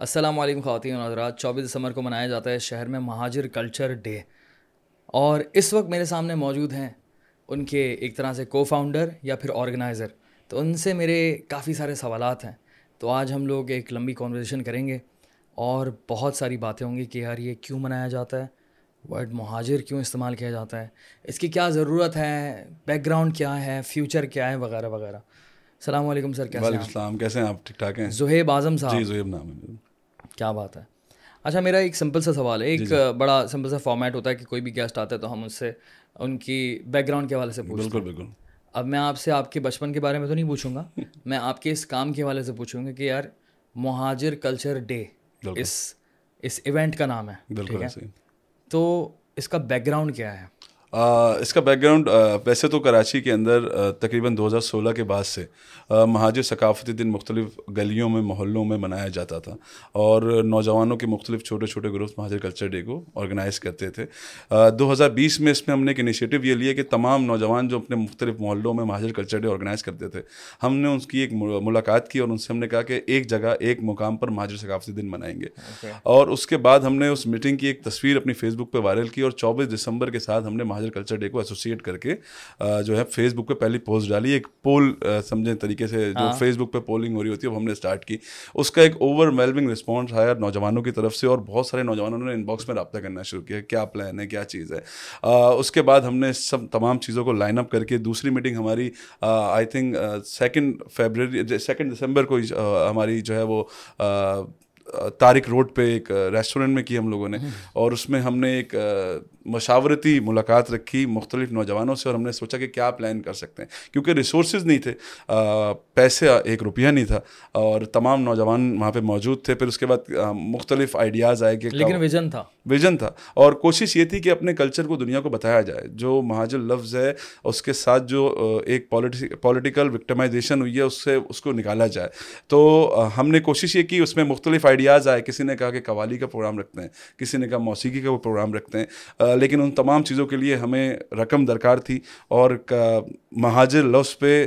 السلام علیکم خواتین و حضرات۔ چوبیس دسمبر کو منایا جاتا ہے شہر میں مہاجر کلچر ڈے۔ اور اس وقت میرے سامنے موجود ہیں ان کے ایک طرح سے کو فاؤنڈر یا پھر آرگنائزر تو ان سے میرے کافی سارے سوالات ہیں۔ تو آج ہم لوگ ایک لمبی کانورزیشن کریں گے اور بہت ساری باتیں ہوں گی کہ یار یہ کیوں منایا جاتا ہے؟ ورڈ مہاجر کیوں استعمال کیا جاتا ہے؟ اس کی کیا ضرورت ہے؟ بیک گراؤنڈ کیا ہے؟ فیوچر کیا ہے؟ وغیرہ وغیرہ۔ السلام علیکم سر کیسے وعلیکم السلام کیسے ہیں آپ؟ ٹھیک ٹھاک ہیں؟ زہیب اعظم جی صاحب زہیب نام ہے۔ کیا بات ہے؟ اچھا میرا ایک سمپل سا سوال ہے۔ ایک بڑا سمپل سا فارمیٹ ہوتا ہے کہ کوئی بھی گیسٹ آتا ہے تو ہم اس سے ان کی بیک گراؤنڈ کے حوالے سے پوچھتے بالکل بالکل۔ اب میں آپ سے آپ کے بچپن کے بارے میں تو نہیں پوچھوں گا میں آپ کے اس کام کے حوالے سے پوچھوں گا کہ یار مہاجر کلچر ڈے اس اس ایونٹ کا نام ہے بالکل تو اس کا بیک گراؤنڈ کیا ہے؟ اس کا بیک گراؤنڈ ویسے تو کراچی کے اندر تقریباً دو ہزار سولہ کے بعد سے مہاجر ثقافتی دن مختلف گلیوں میں محلوں میں منایا جاتا تھا۔ اور نوجوانوں کے مختلف چھوٹے چھوٹے گروپس مہاجر کلچر ڈے کو آرگنائز کرتے تھے۔ دو ہزار بیس میں اس میں ہم نے ایک انیشیٹو یہ لیا کہ تمام نوجوان جو اپنے مختلف محلوں میں مہاجر کلچر ڈے آرگنائز کرتے تھے ہم نے اس کی ایک مل- ملاقات کی اور ان سے ہم نے کہا کہ ایک جگہ ایک مقام پر مہاجر ثقافتی دن منائیں گے۔ اور اس کے بعد ہم نے اس میٹنگ کی ایک تصویر اپنی فیس بک پہ وائرل کی اور چوبیس دسمبر کے ساتھ ہم نے مہاجر کلچر ڈے کو ایسوسیٹ کر کے جو ہے فیس بک پہ پہلی پوسٹ ڈالی ایک پول سمجھیں طریقے سے جو فیس بک پہ پولنگ ہو رہی ہوتی ہے وہ ہم نے اسٹارٹ کی۔ اس کا ایک اوور ویلونگ رسپانس آیا نوجوانوں کی طرف سے اور بہت سارے نوجوانوں نے ان باکس میں رابطہ کرنا شروع کیا کیا پلان ہے کیا چیز ہے۔ اس کے بعد ہم نے سب تمام چیزوں کو لائن اپ کر کے دوسری میٹنگ ہماری I think second February second December کو ہماری جو ہے وہ طارق روڈ پہ ایک ریسٹورنٹ میں کی ہم لوگوں نے۔ اور اس میں ہم نے ایک مشاورتی ملاقات رکھی مختلف نوجوانوں سے اور ہم نے سوچا کہ کیا پلان کر سکتے ہیں۔ کیونکہ ریسورسز نہیں تھے آ، پیسے ایک روپیہ نہیں تھا اور تمام نوجوان وہاں پہ موجود تھے۔ پھر اس کے بعد آ، مختلف آئیڈیاز آئے کہ لیکن ویژن تھا۔ ویژن تھا۔ اور کوشش یہ تھی کہ اپنے کلچر کو دنیا کو بتایا جائے۔ جو مہاجر لفظ ہے اس کے ساتھ جو ایک پولیٹیکل وکٹمائزیشن ہوئی ہے اس سے اس کو نکالا جائے۔ تو ہم نے کوشش یہ کی اس میں مختلف آئیڈیاز آئے۔ کسی نے کہا کہ قوالی کا پروگرام رکھتے ہیں کسی نے کہا موسیقی کا پروگرام رکھتے ہیں۔ لیکن ان تمام چیزوں کے لیے ہمیں رقم درکار تھی اور مہاجر لفظ پہ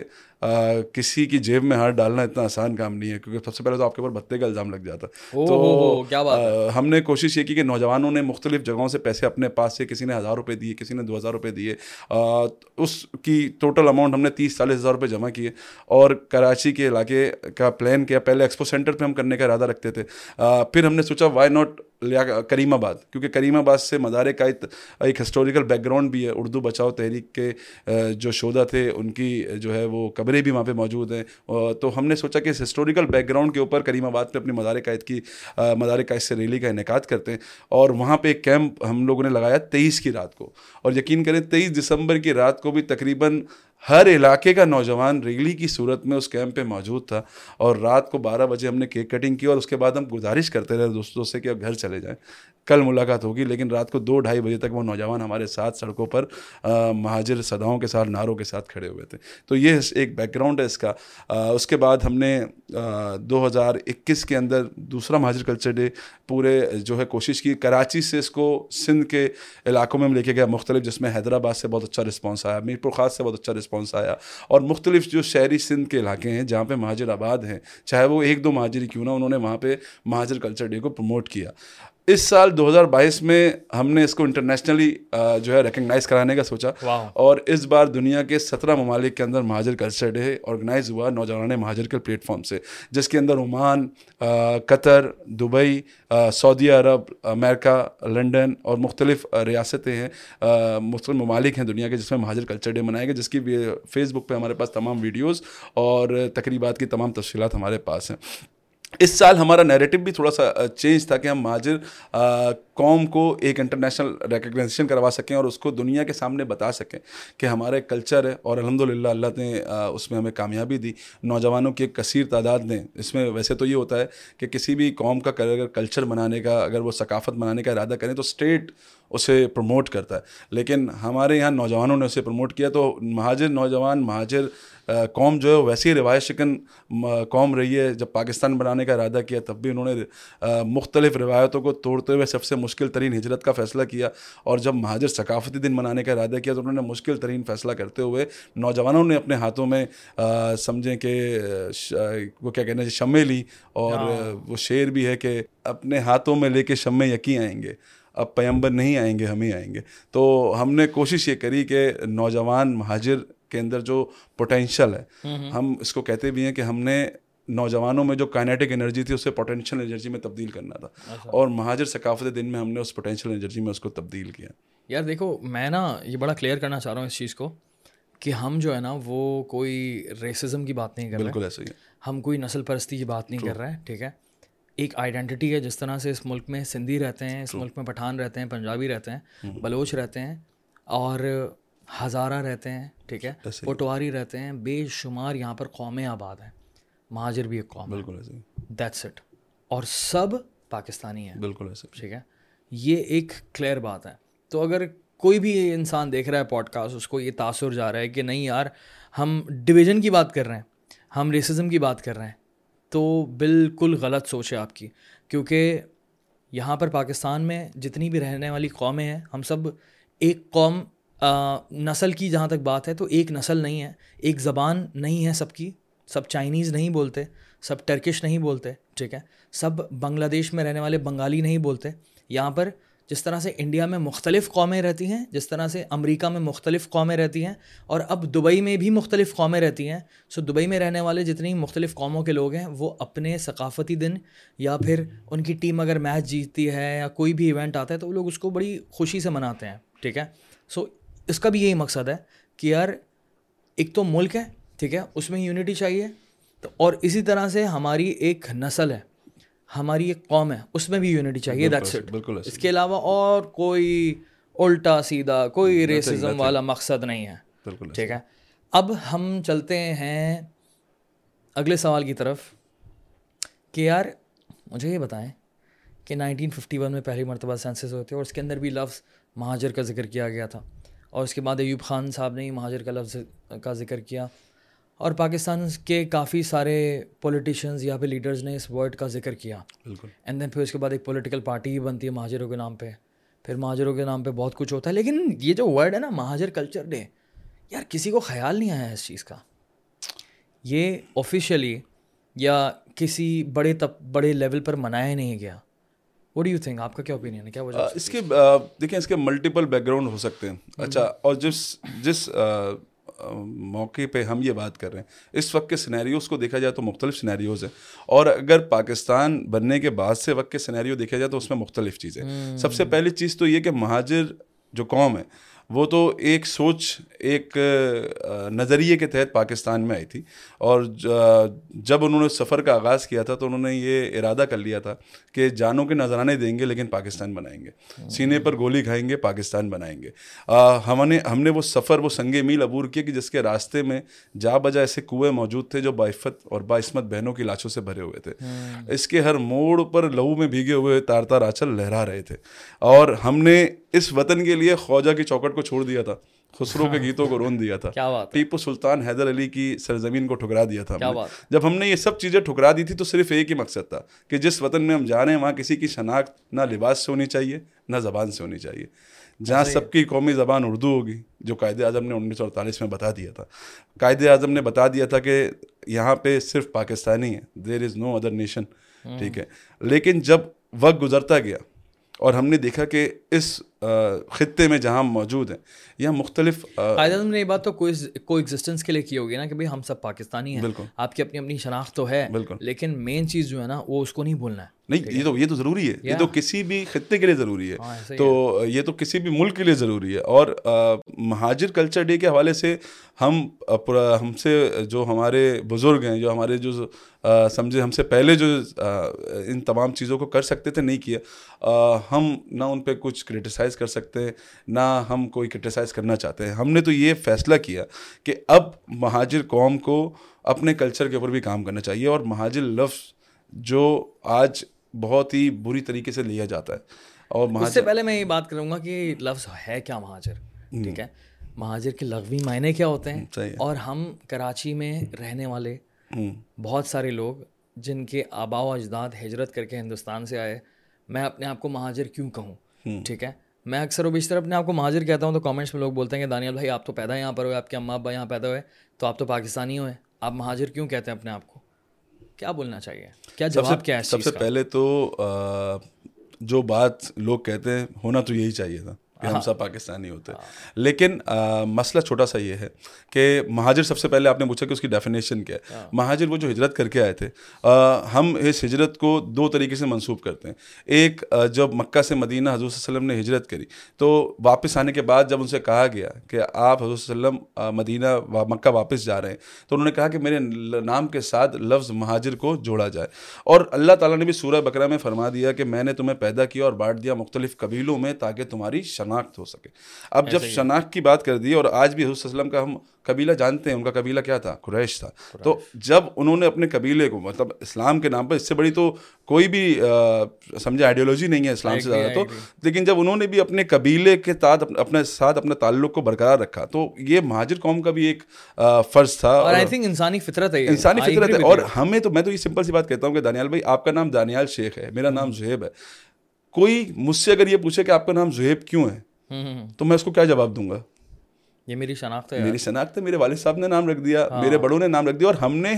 کسی کی جیب میں ہاتھ ڈالنا اتنا آسان کام نہیں ہے کیونکہ سب سے پہلے تو آپ کے اوپر بھتے کا الزام لگ جاتا۔ ہو، کیا بات ہم نے کوشش یہ کی کہ نوجوانوں نے مختلف جگہوں سے پیسے اپنے پاس سے کسی نے ہزار روپے دیے کسی نے دو ہزار روپے دیے۔ اس کی ٹوٹل اماؤنٹ ہم نے تیس چالیس ہزار روپے جمع کیے۔ اور کراچی کے علاقے کا پلان کیا پہلے ایکسپو سینٹر پہ ہم کرنے کا ارادہ رکھتے تھے۔ پھر ہم نے سوچا وائی ناٹ لیا کریم آباد؟ کیونکہ کریم آباد سے مدار کا ایک ہسٹوریکل بیک گراؤنڈ بھی ہے۔ اردو بچاؤ تحریک کے جو شعدہ تھے ان کی جو ہے وہ قبریں بھی وہاں پہ موجود ہیں۔ تو ہم نے سوچا کہ اس ہسٹوریکل بیک گراؤنڈ کے اوپر کریم آباد پہ اپنی مزار قائد کی مزار قائد سے ریلی کا انعقاد کرتے ہیں۔ اور وہاں پہ ایک کیمپ ہم لوگوں نے لگایا تیئیس کی رات کو۔ اور یقین کریں تیئیس دسمبر کی رات کو بھی تقریباً ہر علاقے کا نوجوان ریلی کی صورت میں اس کیمپ پہ موجود تھا اور رات کو بارہ بجے ہم نے کیک کٹنگ کی اور اس کے بعد ہم گزارش کرتے رہے دوستوں سے کہ اب گھر چلے جائیں۔ کل ملاقات ہوگی لیکن رات کو دو ڈھائی بجے تک وہ نوجوان ہمارے ساتھ سڑکوں پر مہاجر صداؤں کے ساتھ نعروں کے ساتھ کھڑے ہوئے تھے۔ تو یہ ایک بیک گراؤنڈ ہے اس کا۔ آ، اس کے بعد ہم نے دو ہزار اکیس کے اندر دوسرا مہاجر کلچر ڈے پورے جو ہے کوشش کی۔ کراچی سے اس کو سندھ کے علاقوں میں لے کے گیا مختلف جس میں حیدرآباد سے بہت اچھا رسپانس آیا میر پور خاص سے بہت اچھا رسپانس آیا۔ اور مختلف جو شہری سندھ کے علاقے ہیں جہاں پہ مہاجر آباد ہیں، چاہے وہ ایک دو مہاجر کیوں نہ انہوں نے وہاں پہ مہاجر کلچر ڈے کو پروموٹ کیا۔ اس سال دو ہزار بائیس میں ہم نے اس کو انٹرنیشنلی جو ہے ریکگنائز کرانے کا سوچا۔ اور اس بار دنیا کے سترہ ممالک کے اندر مہاجر کلچر ڈے آرگنائز ہوا نوجوان مہاجر کے پلیٹ فارم سے جس کے اندر Oman Qatar Dubai Saudi Arab امریکہ لنڈن اور مختلف ریاستیں ہیں مختلف ممالک ہیں دنیا کے جس میں مہاجر کلچر ڈے منائے گئے جس کی فیس بک پہ ہمارے پاس تمام ویڈیوز اور تقریبات کی تمام تفصیلات ہمارے پاس ہیں۔ اس سال ہمارا نیریٹو بھی تھوڑا سا چینج تھا کہ ہم مہاجر قوم کو ایک انٹرنیشنل ریکگنیشن کروا سکیں اور اس کو دنیا کے سامنے بتا سکیں کہ ہمارا ایک کلچر ہے اور الحمد للہ اللہ نے اس میں ہمیں کامیابی دی۔ نوجوانوں کی ایک کثیر تعداد نے اس میں ویسے تو یہ ہوتا ہے کہ کسی بھی قوم کا اگر کلچر بنانے کا، اگر وہ ثقافت بنانے کا ارادہ کریں تو اسٹیٹ اسے پروموٹ کرتا ہے۔ لیکن ہمارے یہاں نوجوانوں نے اسے پروموٹ کیا تو مہاجر نوجوان، مہاجر قوم جو ہے وہ ویسے ہی روایت شکن قوم رہی ہے۔ جب پاکستان بنانے کا ارادہ کیا تب بھی انہوں نے مختلف روایتوں کو توڑتے ہوئے سب سے مشکل ترین ہجرت کا فیصلہ کیا اور جب مہاجر ثقافتی دن منانے کا ارادہ کیا تو انہوں نے مشکل ترین فیصلہ کرتے ہوئے نوجوانوں نے اپنے ہاتھوں میں سمجھیں کہ وہ کیا کہنا شمع لی اور ہاں۔ وہ شعر بھی ہے کہ اپنے ہاتھوں میں لے کے شمع یقین آئیں گے اب پیمبر نہیں آئیں گے ہم ہی آئیں گے تو ہم نے کوشش یہ کری کہ نوجوان مہاجر کے اندر جو پوٹینشیل ہے ہم اس کو کہتے بھی ہیں کہ ہم نے نوجوانوں میں جو کائنیٹک انرجی تھی اسے پوٹینشیل انرجی میں تبدیل کرنا تھا۔ اچھا۔ اور مہاجر ثقافت دن میں ہم نے اس پوٹینشیل انرجی میں اس کو تبدیل کیا۔ یار دیکھو میں نا یہ بڑا کلیئر کرنا چاہ رہا ہوں اس چیز کو کہ ہم جو ہے نا وہ کوئی ریسزم کی بات نہیں کر رہے بالکل ایسے ہی ہم کوئی نسل پرستی کی بات نہیں کر رہے ہیں ٹھیک ہے؟ ایک آئیڈینٹی ہے جس طرح سے اس ملک میں سندھی رہتے ہیں اس ملک میں پٹھان رہتے ہیں پنجابی رہتے ہیں بلوچ رہتے ہیں اور ہزارہ رہتے ہیں ٹھیک ہے۔ پٹواری رہتے ہیں۔ بے شمار یہاں پر قومیں آباد ہیں۔ مہاجر بھی ایک قوم بالکل ایسے دیٹس اٹ اور سب پاکستانی ہیں۔ بالکل ایسے۔ ٹھیک ہے؟ یہ ایک کلیئر بات ہے۔ تو اگر کوئی بھی انسان دیکھ رہا ہے پوڈ کاسٹ اس کو یہ تاثر جا رہا ہے کہ نہیں یار ہم ڈویژن کی بات کر رہے ہیں۔ ہم ریسزم کی بات کر رہے ہیں۔ تو بالکل غلط سوچ ہے آپ کی۔ کیونکہ یہاں پر پاکستان میں جتنی بھی رہنے والی قومیں ہیں ہم سب ایک قوم نسل کی جہاں تک بات ہے تو ایک نسل نہیں ہے۔ ایک زبان نہیں ہے سب کی۔ سب چائنیز نہیں بولتے، سب ٹرکش نہیں بولتے، ٹھیک ہے؟ سب بنگلہ دیش میں رہنے والے بنگالی نہیں بولتے۔ یہاں پر جس طرح سے انڈیا میں مختلف قومیں رہتی ہیں، جس طرح سے امریکہ میں مختلف قومیں رہتی ہیں، اور اب دبئی میں بھی مختلف قومیں رہتی ہیں۔ سو دبئی میں رہنے والے جتنی مختلف قوموں کے لوگ ہیں، وہ اپنے ثقافتی دن یا پھر ان کی ٹیم اگر میچ جیتتی ہے یا کوئی بھی ایونٹ آتا ہے، تو وہ لوگ اس کو بڑی خوشی سے مناتے ہیں، ٹھیک ہے؟ سو اس کا بھی یہی مقصد ہے کہ یار، ایک تو ملک ہے ٹھیک ہے؟ اس میں یونٹی چاہیے۔ تو اور اسی طرح سے ہماری ایک نسل ہے ہماری ایک قوم ہے اس میں بھی یونٹی چاہیے دیٹس اٹ بالکل اس کے علاوہ اور کوئی الٹا سیدھا کوئی ریسزم والا مقصد نہیں ہے۔ بالکل ٹھیک ہے؟ اب ہم چلتے ہیں اگلے سوال کی طرف کہ یار مجھے یہ بتائیں کہ نائنٹین ففٹی ون میں پہلی مرتبہ سینسز ہوتے اور اس کے اندر بھی لفظ مہاجر کا ذکر کیا گیا تھا۔ اور اس کے بعد ایوب خان صاحب نے مہاجر کا لفظ کا ذکر کیا۔ اور پاکستان کے کافی سارے پولیٹیشینز یا پھر لیڈرز نے اس ورڈ کا ذکر کیا۔ بالکل۔ اینڈ دین پھر اس کے بعد ایک پولیٹیکل پارٹی بنتی ہے مہاجروں کے نام پہ۔ پھر مہاجروں کے نام پہ بہت کچھ ہوتا ہے۔ لیکن یہ جو ورڈ ہے نا مہاجر کلچر ڈے یار کسی کو خیال نہیں آیا اس چیز کا۔ یہ آفیشیلی یا کسی بڑے تب بڑے لیول پر منایا نہیں گیا۔ وٹ یو تھنک آپ کا کیا اوپینین ہے؟ کیا وجہ اس کے دیکھیں اس کے ملٹیپل بیک گراؤنڈ ہو سکتے ہیں۔ اچھا اور جس جس موقع پہ ہم یہ بات کر رہے ہیں۔ اس وقت کے سنیریوز کو دیکھا جائے تو مختلف سنیریوز ہیں۔ اور اگر پاکستان بننے کے بعد سے وقت کے سنیریو دیکھا جائے تو اس میں مختلف چیزیں۔ سب سے پہلی چیز تو یہ کہ مہاجر جو قوم ہے وہ تو ایک سوچ ایک نظریے کے تحت پاکستان میں آئی تھی اور جب انہوں نے سفر کا آغاز کیا تھا تو انہوں نے یہ ارادہ کر لیا تھا کہ جانوں کے نذرانے دیں گے لیکن پاکستان بنائیں گے۔ سینے پر گولی کھائیں گے پاکستان بنائیں گے۔ ہم نے ہم نے وہ سفر وہ سنگ میل عبور کیا کہ جس کے راستے میں جا بجا ایسے کنویں موجود تھے جو باعفت اور باعثمت بہنوں کی لاچوں سے بھرے ہوئے تھے۔ اس کے ہر موڑ پر لہو میں بھیگے ہوئے تار تار آچل لہرا رہے تھے۔ اور ہم نے اس وطن کے لیے خواجہ کی چوکٹ کو چھوڑ دیا تھا خسرو کے گیتوں کو رون دیا تھا۔ ٹیپو سلطان حیدر علی کی سرزمین کو ٹھکرا دیا تھا جب ہم نے یہ سب چیزیں ٹھکرا دی تھی تو صرف ایک ہی مقصد تھا کہ جس وطن میں ہم جا رہے ہیں وہاں کسی کی شناخت نہ لباس سے ہونی چاہیے نہ زبان سے ہونی چاہیے۔ جہاں سب کی قومی زبان اردو ہوگی جو قائد اعظم نے انیس سو اڑتالیس میں بتا دیا تھا۔ قائد اعظم نے بتا دیا تھا کہ یہاں پہ صرف پاکستانی ہے دیر از نو ادر نیشن ٹھیک ہے۔ لیکن جب وقت گزرتا گیا اور ہم نے دیکھا کہ اس خطے میں جہاں موجود ہیں یا مختلف قائد اعظم نے یہ بات تو کو ایگزسٹنس کے لیے کی ہوگی نا کہ بھائی ہم سب پاکستانی ہیں بالکل۔ آپ کی اپنی اپنی شناخت تو ہے بالکل۔ لیکن مین چیز جو ہے نا وہ اس کو نہیں بھولنا ہے۔ نہیں یہ تو یہ تو ضروری ہے یہ تو کسی بھی خطے کے لیے ضروری ہے۔ ہاں، تو یہ تو کسی بھی ملک کے لیے ضروری ہے اور مہاجر کلچر ڈے کے حوالے سے ہم ہم سے جو ہمارے بزرگ ہیں جو ہمارے جو سمجھے ہم سے پہلے جو ان تمام چیزوں کو کر سکتے تھے نہیں کیا۔ ہم نہ ان پہ کچھ کرٹیسائز کر سکتے ہیں نہ ہم کوئی کرٹیسائز کرنا چاہتے۔ ہیں ہم نے تو یہ فیصلہ کیا کہ اب مہاجر قوم کو اپنے کلچر کے اوپر بھی کام کرنا چاہیے اور مہاجر لفظ جو آج بہت ہی بری طریقے سے لیا جاتا ہے۔ اور اس سے پہلے میں یہ بات کروں گا کہ لفظ ہے کیا مہاجر؟ ٹھیک ہے؟ مہاجر کے لغوی معنی کیا ہوتے ہیں؟ اور ہم کراچی میں رہنے والے بہت سارے لوگ جن کے آبا و اجداد ہجرت کر کے ہندوستان سے آئے میں اپنے آپ کو مہاجر کیوں کہوں؟ ٹھیک ہے؟ میں اکثر و بیشتر اپنے آپ کو مہاجر کہتا ہوں تو کامنٹس میں لوگ بولتے ہیں کہ دانیال بھائی آپ تو پیدا یہاں پر ہوئے آپ کے اماں ابا یہاں پیدا ہوئے تو آپ تو پاکستانی ہوئے۔ آپ مہاجر کیوں کہتے ہیں اپنے آپ کو؟ کیا بولنا چاہیے؟ کیا جواب کیا ہے سب سے پہلے تو جو بات لوگ کہتے ہیں ہونا تو یہی چاہیے تھا۔ کہ ہم سب پاکستانی ہوتے۔ لیکن مسئلہ چھوٹا سا یہ ہے کہ مہاجر سب سے پہلے آپ نے پوچھا کہ اس کی ڈیفینیشن کیا ہے۔ مہاجر وہ جو ہجرت کر کے آئے تھے ہم اس ہجرت کو دو طریقے سے منسوخ کرتے ہیں۔ ایک جب مکہ سے مدینہ حضور صلی اللہ علیہ وسلم نے ہجرت کری تو واپس آنے کے بعد جب ان سے کہا گیا کہ آپ حضور صلی اللہ علیہ وسلم مدینہ مکہ واپس جا رہے ہیں تو انہوں نے کہا کہ میرے نام کے ساتھ لفظ مہاجر کو جوڑا جائے۔ اور اللہ تعالیٰ نے بھی سورہ بکرا میں فرما دیا کہ میں نے تمہیں پیدا کیا اور بانٹ دیا مختلف قبیلوں میں تاکہ تمہاری شناخت ہو سکے۔ اب جب شناخت کی بات کر دی اور آج بھی حضرت وسلم کا ہم قبیلہ جانتے ہیں ان کا قبیلہ کیا تھا؟ قریش تھا۔ تو جب انہوں نے اپنے قبیلے کو مطلب اسلام کے نام پر اس سے بڑی تو کوئی بھی سمجھے آئیڈیالوجی نہیں ہے اسلام سے زیادہ تو۔ لیکن جب انہوں نے بھی اپنے قبیلے کے ساتھ اپنے ساتھ اپنے تعلق کو برقرار رکھا تو یہ مہاجر قوم کا بھی ایک فرض تھا۔ اور انسانی فطرت ہے انسانی فطرت ہے۔ اور ہمیں تو میں تو یہ سمپل سی بات کہتا ہوں کہ دانیال بھائی آپ کا نام دانیال شیخ ہے میرا نام زہیب ہے۔ کوئی مجھ سے اگر یہ پوچھے کہ آپ کا نام زہیب کیوں ہے تو میں اس کو کیا جواب دوں گا؟ یہ میری شناخت ہے میری شناخت ہے میرے والد صاحب نے نام رکھ دیا میرے بڑوں نے نام رکھ دیا اور ہم نے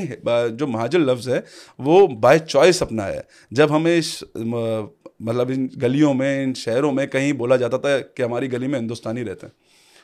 جو مہاجر لفظ ہے وہ بائی چوائس اپنا ہے۔ جب ہمیں اس مطلب ان گلیوں میں ان شہروں میں کہیں بولا جاتا تھا کہ ہماری گلی میں ہندوستانی رہتے ہیں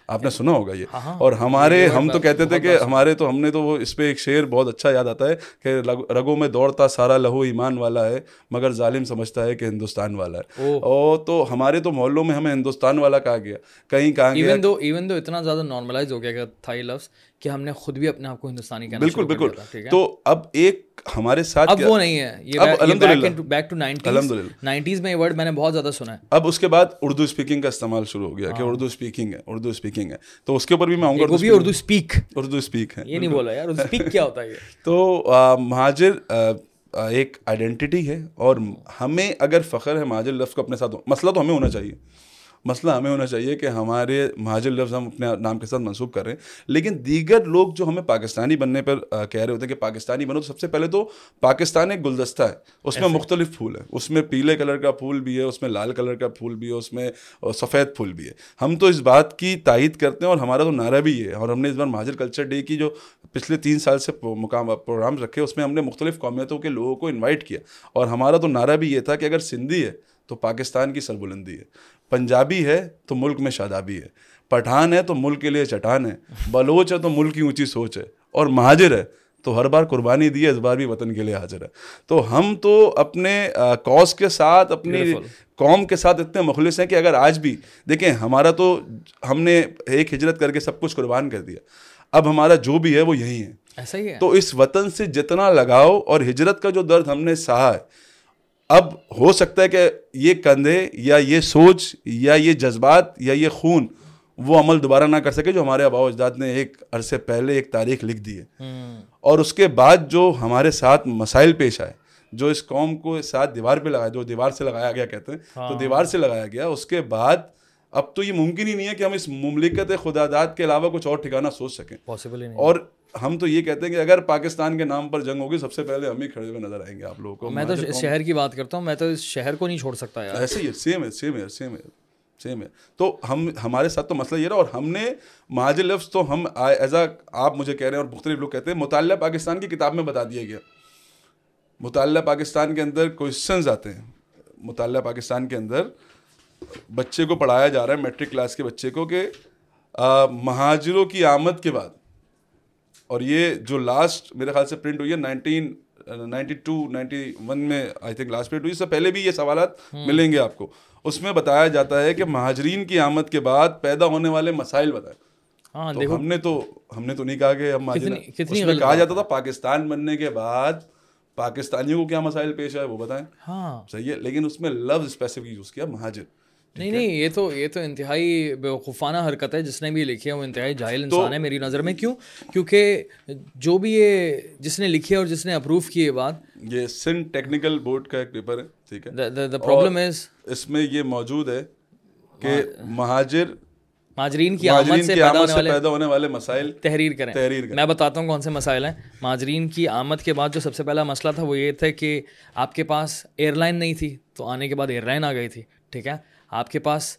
آپ نے سنا ہوگا یہ۔ ہاں، ہاں۔ اور ہمارے ہم تو کہتے تھے کہ ہمارے تو ہم نے تو وہ اس پہ ایک شعر بہت اچھا یاد آتا ہے کہ رگوں میں دوڑتا سارا لہو ایمان والا ہے مگر ظالم سمجھتا ہے کہ ہندوستان والا ہے۔ اور تو ہمارے تو محلوں میں ہمیں ہندوستان والا کہا گیا کہیں کہا گیا ایون دو ایون دو اتنا زیادہ نارملائز ہو گیا تھا یہ لفظ کہ ہم نے خود بھی اپنے آپ کو ہندوستانی کہنا بالکل بالکل۔ تو اب ایک ہمارے ساتھ اب وہ نہیں ہے یہ بیک ٹو نائنٹیز میں یہ ورڈ میں نے بہت زیادہ سنا ہے۔ اب اس کے بعد اردو اسپیکنگ کا استعمال شروع ہو گیا کہ اردو اسپیکنگ ہے اردو اسپیکنگ ہے۔ تو اس کے اوپر بھی میں آؤں گا۔ وہ بھی اردو اسپیک اردو اسپیک ہے۔ یہ نہیں بولا یار اردو اسپیک کیا ہوتا ہے تو مہاجر ایک آئیڈینٹی ہے اور ہمیں اگر فخر ہے مہاجر لفظ کو اپنے ساتھ مسئلہ تو ہمیں ہونا چاہیے۔ مسئلہ ہمیں ہونا چاہیے کہ ہمارے مہاجر لفظ ہم اپنے نام کے ساتھ منسوخ کر رہے ہیں۔ لیکن دیگر لوگ جو ہمیں پاکستانی بننے پر کہہ رہے ہوتے ہیں کہ پاکستانی بنو تو سب سے پہلے تو پاکستان ایک گلدستہ ہے۔ اس میں مختلف پھول ہیں۔ اس میں پیلے کلر کا پھول بھی ہے اس میں لال کلر کا پھول بھی ہے اس میں سفید پھول بھی ہے۔ ہم تو اس بات کی تائید کرتے ہیں اور ہمارا تو نعرہ بھی ہے۔ اور ہم نے اس بار مہاجر کلچر ڈے کی جو پچھلے تین سال سے مقام پروگرام رکھے اس میں ہم نے مختلف قومیتوں کے لوگوں کو انوائٹ کیا۔ اور ہمارا تو نعرہ بھی یہ تھا کہ اگر سندھی ہے تو پاکستان کی سربلندی ہے۔ پنجابی ہے تو ملک میں شادابی ہے پٹھان ہے تو ملک کے لیے چٹان ہے بلوچ ہے تو ملک کی اونچی سوچ ہے اور مہاجر ہے تو ہر بار قربانی دی ہے اس بار بھی وطن کے لیے حاضر ہے۔ تو ہم تو اپنے کوس کے ساتھ اپنی قوم کے ساتھ اتنے مخلص ہیں کہ اگر آج بھی دیکھیں ہمارا تو ہم نے ایک ہجرت کر کے سب کچھ قربان کر دیا۔ اب ہمارا جو بھی ہے وہ یہی ہے۔ ایسا ہی ہے۔ تو اس وطن سے جتنا لگاؤ اور ہجرت کا جو درد ہم نے سہا ہے اب ہو سکتا ہے کہ یہ کندھے یا یہ سوچ یا یہ جذبات یا یہ خون وہ عمل دوبارہ نہ کر سکے جو ہمارے آبا اجداد نے ایک عرصے پہلے ایک تاریخ لکھ دی ہے۔ اور اس کے بعد جو ہمارے ساتھ مسائل پیش آئے جو اس قوم کو ساتھ دیوار پہ لگایا جو دیوار سے لگایا گیا کہتے ہیں تو ہاں۔ دیوار سے لگایا گیا۔ اس کے بعد اب تو یہ ممکن ہی نہیں ہے کہ ہم اس مملکت خدا داد کے علاوہ کچھ اور ٹھکانا سوچ سکیں۔ پاسبل اور ہم تو یہ کہتے ہیں کہ اگر پاکستان کے نام پر جنگ ہوگی سب سے پہلے ہم ہی کھڑے ہوئے نظر آئیں گے آپ لوگوں کو میں تو شہر کی بات کرتا ہوں میں تو اس شہر کو نہیں چھوڑ سکتا یار۔ ایسے ہی ہے سیم ہے سیم ہے سیم ہے سیم ہے۔ تو ہم ہمارے ساتھ تو مسئلہ یہ رہا اور ہم نے مہاجر لفظ تو ہم ایز اے آپ مجھے کہہ رہے ہیں اور مختلف لوگ کہتے ہیں مطالعہ پاکستان کی کتاب میں بتا دیا گیا۔ مطالعہ پاکستان کے اندر کوشچنز آتے ہیں۔ مطالعہ پاکستان کے اندر بچے کو پڑھایا جا رہا ہے میٹرک کلاس کے بچے کو کہ مہاجروں کی آمد کے بعد۔ اور یہ جو لاسٹ میرے خیال سے پرنٹ ہوئی ہے nineteen ninety two ninety one میں آئی تھنک لاسٹ پرنٹ ہوئی اس سے پہلے بھی یہ سوالات ملیں گے آپ کو۔ اس میں بتایا جاتا ہے کہ مہاجرین کی آمد کے بعد پیدا ہونے والے مسائل بتائے ہاں ہم نے تو ہم نے تو نہیں کہا کہ ہم اس میں کہا جاتا تھا پاکستان بننے کے بعد پاکستانیوں کو کیا مسائل پیش آئے وہ بتائیں۔ ہاں۔ صحیح ہے لیکن اس میں لفظ اسپیسیفک یوز کیا مہاجر۔ نہیں نہیں یہ تو یہ تو انتہائی بیوقوفانہ حرکت ہے جس نے بھی لکھی ہے وہ انتہائی جاہل انسان ہے میری نظر میں۔ کیوں؟ کیونکہ جو بھی یہ جس نے لکھی ہے اور جس نے اپروو کی یہ بات۔ یہ سن ٹیکنیکل بورڈ کا ایک پیپر ہے ٹھیک ہے۔ دا پرابلم از اس میں یہ موجود ہے کہ مہاجر ماجرین کی آمد سے پیدا ہونے والے پیدا ہونے والے مسائل تحریر کریں۔ تحریر کریں۔ میں بتاتا ہوں کون سے مسائل ہیں۔ ماجرین کی آمد کے بعد جو سب سے پہلا مسئلہ تھا وہ یہ تھا کہ آپ کے پاس ایئر لائن نہیں تھی تو آنے کے بعد ایئر لائن آ گئی تھی ٹھیک ہے۔ آپ کے پاس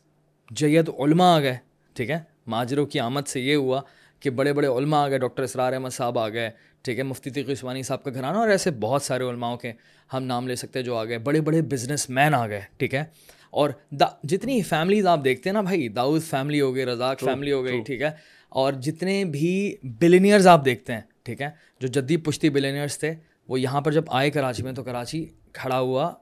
جید علماء آ گئے ٹھیک ہے؟ ماجروں کی آمد سے یہ ہوا کہ بڑے بڑے علماء آ گئے ڈاکٹر اسرار احمد صاحب آ گئے ٹھیک ہے؟ مفتی تقی عثمانی صاحب کا گھرانہ اور ایسے بہت سارے علماؤں کے ہم نام لے سکتے ہیں جو آ گئے۔ بڑے بڑے بزنس مین آ گئے ٹھیک ہے؟ اور دا جتنی فیملیز آپ دیکھتے ہیں نا بھائی داؤد فیملی ہو گئی رزاق فیملی ہو گئی ٹھیک ہے؟ اور جتنے بھی بلینئرز آپ دیکھتے ہیں ٹھیک ہے؟ جو جدی پشتی بلینئرز تھے وہ یہاں پر جب آئے کراچی میں تو کراچی کھڑا ہوا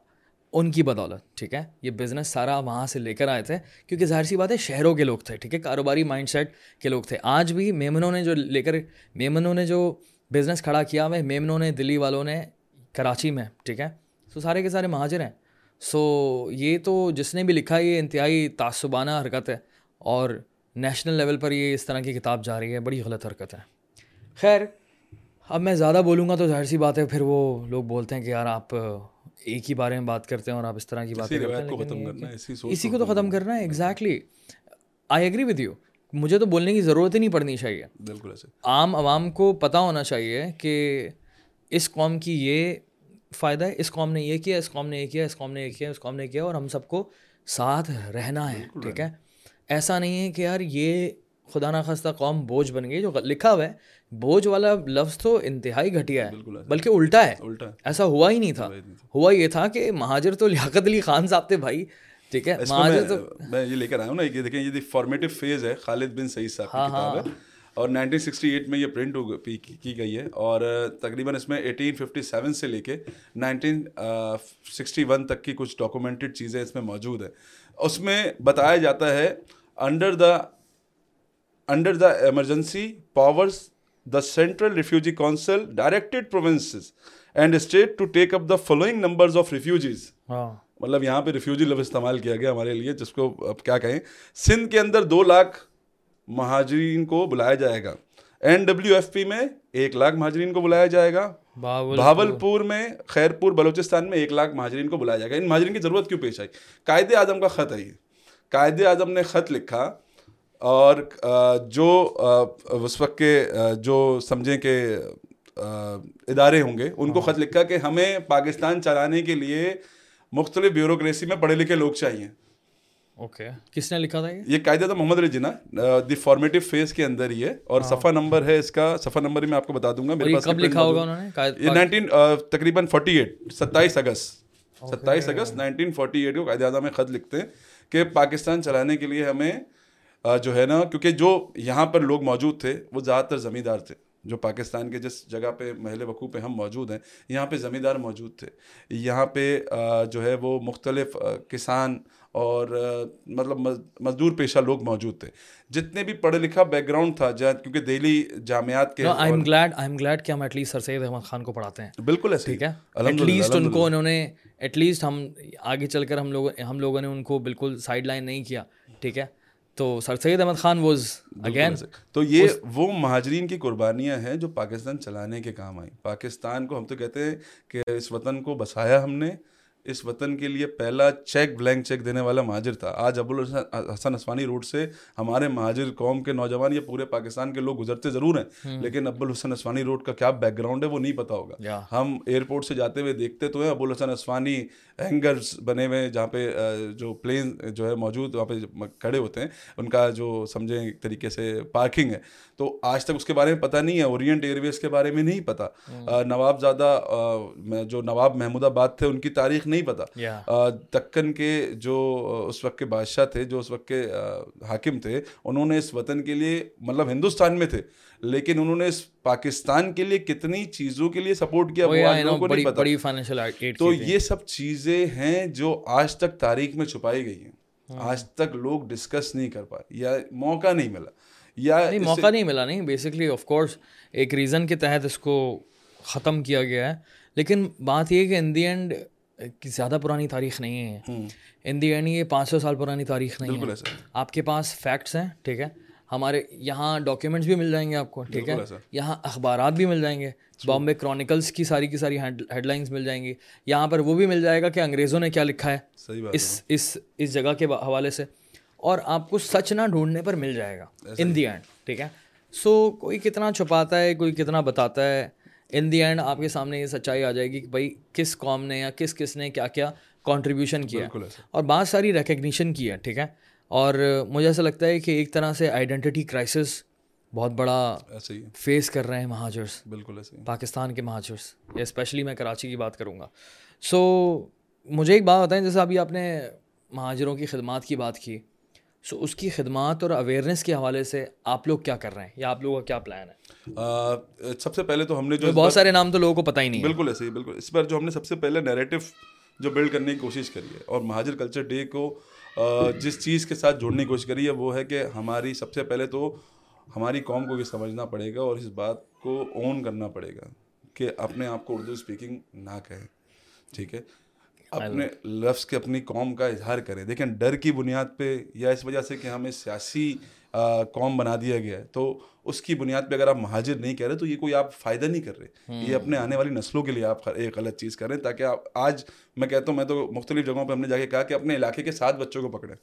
ان کی بدولت، ٹھیک ہے؟ یہ بزنس سارا وہاں سے لے کر آئے تھے، کیونکہ ظاہر سی بات ہے، شہروں کے لوگ تھے، ٹھیک ہے؟ کاروباری مائنڈ سیٹ کے لوگ تھے۔ آج بھی میمنوں نے جو لے کر، میمنوں نے جو بزنس کھڑا کیا ہوا ہے، میمنوں نے، دلی والوں نے کراچی میں، ٹھیک ہے؟ سو سارے کے سارے مہاجر ہیں۔ سو یہ تو جس نے بھی لکھا یہ انتہائی تعصبانہ حرکت ہے اور نیشنل لیول پر یہ اس طرح کی کتاب جا رہی ہے، بڑی غلط حرکت ہے۔ خیر، اب میں زیادہ بولوں گا تو ظاہر سی بات ہے، پھر وہ لوگ بولتے ہیں کہ یار آپ ایک ہی بارے میں بات کرتے ہیں اور آپ اس طرح کی یہ- اسی کو تو ختم کرنا۔ ہے exactly I agree with you مجھے تو بولنے کی ضرورت ہی نہیں پڑنی چاہیے۔ بالکل عام عوام کو پتہ ہونا چاہیے کہ اس قوم کی یہ فائدہ ہے اس قوم نے یہ کیا اس قوم نے یہ کیا اس قوم نے یہ کیا اس قوم نے یہ کیا اور ہم سب کو ساتھ رہنا ہے ٹھیک ہے؟ ایسا نہیں ہے کہ یار یہ خدا نخواستہ قوم بوجھ بن گئی جو لکھا ہوا ہے بوجھ والا لفظ تو انتہائی گھٹیا ہے بلکہ الٹا ہے۔ الٹا ایسا ہوا ہی نہیں تھا۔ ہوا یہ تھا کہ مہاجر تو لیاقت علی خان صاحب تھے بھائی ٹھیک ہے؟ مہاجر تو میں- یہ لے کر آیا ہوں نا یہ دیکھیں یہ فارمیٹو فیز ہے خالد بن سعید صاحب کی کتاب ہے۔ اور 1968 میں یہ پرنٹ ہو کی گئی ہے۔ اور تقریباً اس میں 1857 سے لے کے 1961 تک کی کچھ ڈاکومنٹڈ چیزیں اس میں موجود ہیں۔ اس میں بتایا جاتا ہے under the under the emergency powers the central refugee council directed provinces and state to take up the following numbers of refugees ہاں۔ مطلب یہاں پہ ریفیوجی لفظ استعمال کیا گیا ہمارے لیے جس کو اب کیا کہیں؟ سندھ کے اندر دو لاکھ مہاجرین کو بلایا جائے گا۔ این ڈبلیو ایف پی میں ایک لاکھ مہاجرین کو بلایا جائے گا۔ بھاول پور میں خیرپور بلوچستان میں ایک لاکھ مہاجرین کو بلایا جائے گا۔ ان مہاجرین کی ضرورت کیوں پیش آئی؟ قائد اعظم کا خط ہے یہ۔ قائد اعظم نے خط لکھا اور جو اس وقت کے جو سمجھیں کہ ادارے ہوں گے ان کو خط لکھا کہ ہمیں پاکستان چلانے کے لیے مختلف بیوروکریسی میں پڑھے لکھے لوگ چاہیے۔ اوکے۔ کس نے لکھا تھا یہ؟ یہ قاعدہ تھا محمد علی جناح دی فارمیٹو فیز کے اندر ہی ہے اور صفحہ نمبر ہے اس کا صفحہ نمبر میں آپ کو بتا دوں گا میرے پاس کب لکھا ہوگا انہوں نے؟ یہ نائنٹین تقریباً فورٹی ایٹ ستائیس اگست۔ ستائیس اگست نائنٹین فورٹی ایٹ کو قائد اعظم میں خط لکھتے ہیں کہ پاکستان چلانے کے لیے ہمیں جو ہے نا کیونکہ جو یہاں پر لوگ موجود تھے وہ زیادہ تر زمیندار تھے۔ جو پاکستان کے جس جگہ پہ محل وقوع پہ ہم موجود ہیں یہاں پہ زمیندار موجود تھے۔ یہاں پہ جو ہے وہ مختلف کسان اور مطلب مزدور پیشہ لوگ موجود تھے۔ جتنے بھی پڑھے لکھا بیک گراؤنڈ تھا کیونکہ دہلی جامعات کے I am glad I I'm glad کہ ہم at least sir Syed Ahmad Khan کو پڑھاتے ہیں۔ بالکل ایسے ٹھیک ہے؟ ایٹ لیسٹ ان کو انہوں نے ایٹ لیسٹ ہم آگے چل کر ہم لوگ ہم لوگوں نے ان کو بالکل سائڈ لائن نہیں کیا۔ ٹھیک ہے؟ تو sir Syed Ahmad Khan was again تو یہ وہ مہاجرین کی قربانیاں ہیں جو پاکستان چلانے کے کام آئیں۔ پاکستان کو ہم تو کہتے ہیں کہ اس وطن کو بسایا ہم نے۔ اس وطن کے لیے پہلا چیک بلینک چیک دینے والا مہاجر تھا۔ آج ابو الحسن اسوانی روڈ سے ہمارے مہاجر قوم کے نوجوان یا پورے پاکستان کے لوگ گزرتے ضرور ہیں لیکن ابو الحسن اسوانی روڈ کا کیا بیک گراؤنڈ ہے وہ نہیں پتا ہوگا۔ ہم ایئرپورٹ سے جاتے ہوئے دیکھتے تو ہیں ابو الحسن اسوانی ہینگرز بنے ہوئے جہاں پہ جو پلین جو ہے موجود وہاں پہ کھڑے ہوتے ہیں۔ ان کا جو سمجھیں ایک طریقے سے پارکنگ ہے۔ تو آج تک اس کے بارے میں پتہ نہیں ہے اورینٹ ایئر ویز کے بارے میں نہیں پتہ نواب زادہ جو نواب محمود آباد تھے ان کی تاریخ نہیں پتہ دکن کے جو اس وقت کے بادشاہ تھے جو اس وقت کے حاکم تھے انہوں نے اس وطن کے لیے مطلب ہندوستان میں تھے لیکن انہوں نے اس پاکستان کے لیے کتنی چیزوں کے لیے سپورٹ کیا وہ آج لوگوں کو نہیں پتا۔ تو یہ سب چیزیں ہیں جو آج تک تاریخ میں چھپائی گئی ہیں۔ آج تک لوگ ڈسکس نہیں کر پائے یا موقع نہیں ملا۔ یا نہیں موقع نہیں ملا نہیں بیسکلی آف کورس ایک ریزن کے تحت اس کو ختم کیا گیا ہے۔ لیکن بات یہ کہ ان دی اینڈ زیادہ پرانی تاریخ نہیں ہے ان دی اینڈ یہ پانچ سو سال پرانی تاریخ نہیں ہے۔ آپ کے پاس فیکٹس ہیں ٹھیک ہے۔ ہمارے یہاں ڈاکیومنٹس بھی مل جائیں گے آپ کو ٹھیک ہے۔ یہاں اخبارات بھی مل جائیں گے۔ بامبے کرونیکلس کی ساری کی ساری ہیڈ لائنس مل جائیں گی۔ یہاں پر وہ بھی مل جائے گا کہ انگریزوں نے کیا لکھا ہے۔ اس اس اس جگہ کے حوالے سے۔ اور آپ کو سچ نہ ڈھونڈنے پر مل جائے گا۔ ان دی اینڈ ٹھیک ہے۔ سو کوئی کتنا چھپاتا ہے کوئی کتنا بتاتا ہے ان دی اینڈ آپ کے سامنے یہ سچائی آ جائے گی کہ بھائی کس قوم نے یا کس کس نے کیا کیا کانٹریبیوشن کیا ہے اور بہت ساری ریکگنیشن کی ہے ٹھیک ہے؟ اور مجھے ایسا لگتا ہے کہ ایک طرح سے آئیڈینٹی کرائسس بہت بڑا فیس کر رہے ہیں مہاجرس۔ بالکل پاکستان کے مہاجرس یا اسپیشلی میں کراچی کی بات کروں گا۔ سو مجھے ایک بات بتائیں جیسے ابھی آپ نے مہاجروں کی خدمات کی بات کی سو اس کی خدمات اور اویئرنیس کے حوالے سے آپ لوگ کیا کر رہے ہیں؟ یا آپ لوگوں کا کیا پلان ہے؟ سب سے پہلے تو ہم نے جو بہت سارے نام تو لوگوں کو پتہ ہی نہیں بالکل ایسے ہی بالکل۔ اس پر جو ہم نے سب سے پہلے نیریٹو جو بلڈ کرنے کی کوشش کری ہے اور مہاجر کلچر ڈے کو جس چیز کے ساتھ جوڑنے کی کوشش کری ہے وہ ہے کہ ہماری سب سے پہلے تو ہماری قوم کو یہ سمجھنا پڑے گا اور اس بات کو اون کرنا پڑے گا کہ اپنے آپ کو اردو اسپیکنگ نہ کہیں۔ ٹھیک ہے؟ اپنے لفظ کے اپنی قوم کا اظہار کریں۔ دیکھیں ڈر کی بنیاد پہ یا اس وجہ سے کہ ہمیں سیاسی قوم بنا دیا گیا ہے تو اس کی بنیاد پہ اگر آپ مہاجر نہیں کہہ رہے تو یہ کوئی آپ فائدہ نہیں کر رہے۔ یہ اپنے آنے والی نسلوں کے لیے آپ ایک غلط چیز کریں تاکہ آپ آج میں کہتا ہوں میں تو مختلف جگہوں پہ ہم نے جا کے کہا کہ اپنے علاقے کے سات بچوں کو پکڑیں۔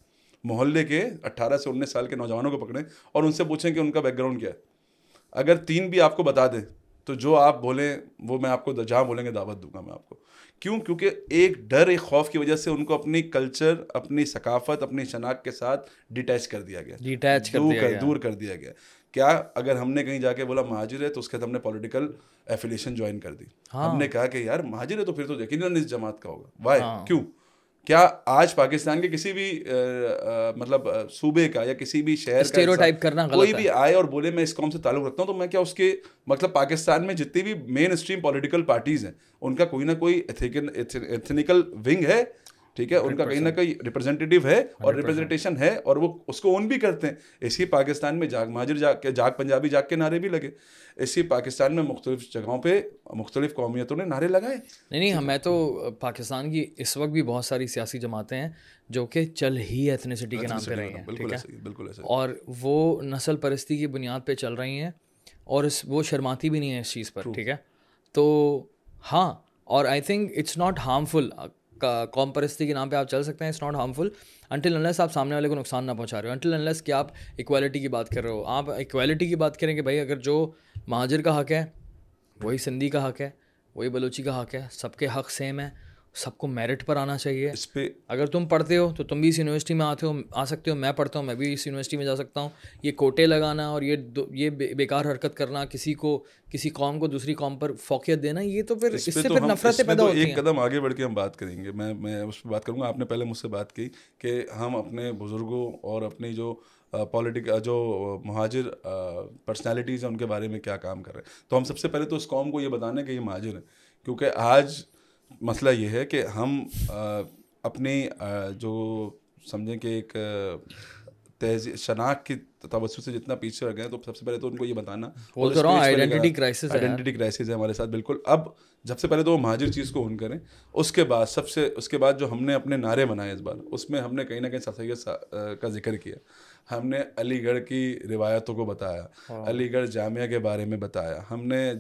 محلے کے اٹھارہ سے انیس سال کے نوجوانوں کو پکڑیں اور ان سے پوچھیں کہ ان کا بیک گراؤنڈ کیا ہے۔ اگر تین بھی آپ کو بتا دیں تو جو آپ بولیں وہ میں آپ کو جہاں بولیں گے دعوت دوں گا میں آپ کو۔ کیوں؟ کیونکہ ایک ڈر ایک خوف کی وجہ سے ان کو اپنی کلچر اپنی ثقافت اپنی شناخت کے ساتھ ڈیٹیچ کر دیا گیا۔ ڈیٹیچ کر دور دیا کر گیا۔ دور کر دیا گیا۔ کیا اگر ہم نے کہیں جا کے بولا مہاجر ہے تو اس کے ہم نے پولیٹیکل ایفیلیشن جوائن کر دی۔ ہم نے کہا کہ یار مہاجر ہے تو پھر تو یقیناً اس جماعت کا ہوگا۔ وائی کیوں؟ کیا آج پاکستان کے کسی بھی مطلب صوبے کا یا کسی بھی شہر کا کرنا کوئی بھی آئے اور بولے میں اس قوم سے تعلق رکھتا ہوں تو میں کیا اس کے مطلب پاکستان میں جتنی بھی مین اسٹریم پولیٹیکل پارٹیز ہیں ان کا کوئی نہ کوئی ایتھنیکل ونگ ہے۔ ٹھیک ہے؟ ان کا کہیں نہ کہیں ریپرزینٹیو ہے اور ریپرزنٹیشن ہے اور وہ اس کو اون بھی کرتے ہیں۔ اسی پاکستان میں جاگ مہاجر جاگ کے جاگ پنجابی جاگ کے نعرے بھی لگے۔ اسی پاکستان میں مختلف جگہوں پہ مختلف قومیتوں نے نعرے لگائے۔ نہیں نہیں میں تو پاکستان کی اس وقت بھی بہت ساری سیاسی جماعتیں ہیں جو کہ چل ہی ایتھنیسٹی کے نام پہ رہی ہیں بالکل بالکل اور وہ نسل پرستی کی بنیاد پہ چل رہی ہیں اور اس وہ شرماتی بھی نہیں ہے اس چیز پر ٹھیک ہے؟ تو ہاں اور I think it's not harmful قوم پرستی کے نام پہ آپ چل سکتے ہیں it's not harmful until unless آپ سامنے والے کو نقصان نہ پہنچا رہے ہو انٹل انلیس کہ آپ اکوالٹی کی بات کر رہے ہو۔ آپ اکوالٹی کی بات کریں کہ بھائی، اگر جو مہاجر کا حق ہے، وہی سندھی کا حق ہے، وہی بلوچی کا حق ہے، سب کے حق سیم ہے سب کو میرٹ پر آنا چاہیے۔ اس پہ اگر تم پڑھتے ہو تو تم بھی اس یونیورسٹی میں آتے ہو آ سکتے ہو میں پڑھتا ہوں میں بھی اس یونیورسٹی میں جا سکتا ہوں۔ یہ کوٹے لگانا اور یہ یہ بیکار حرکت کرنا کسی کو کسی قوم کو دوسری قوم پر فوقیت دینا یہ تو پھر اس سے پھر نفرتیں پیدا ہوتی ایک قدم آگے بڑھ کے ہم بات کریں گے۔ میں میں اس پہ بات کروں گا۔ آپ نے پہلے مجھ سے بات کی کہ ہم اپنے بزرگوں اور اپنی جو پولیٹک جو مہاجر پرسنالٹیز ہیں ان کے بارے میں کیا کام کر رہے ہیں؟ تو ہم سب سے پہلے تو اس قوم کو یہ بتانا کہ یہ مہاجر ہیں۔ کیونکہ آج مسئلہ یہ ہے کہ ہم اپنی جو سمجھیں کہ ایک تہذیب شناخت کی توسط سے جتنا پیچھے رہ گئے تو سب سے پہلے تو ان کو یہ بتانا۔ آئیڈینٹی کرائسس آئیڈینٹی کرائسس ہے۔ ہمارے ساتھ بالکل۔ اب سب سے پہلے تو وہ مہاجر چیز کو اون کریں۔ اس کے بعد سب سے اس کے بعد جو ہم نے اپنے نعرے بنائے اس بار اس میں ہم نے کہیں نہ کہیں سید کا ذکر کیا۔ ہم نے علی گڑھ کی روایتوں کو بتایا علی گڑھ جامعہ کے بارے میں بتایا ہم نے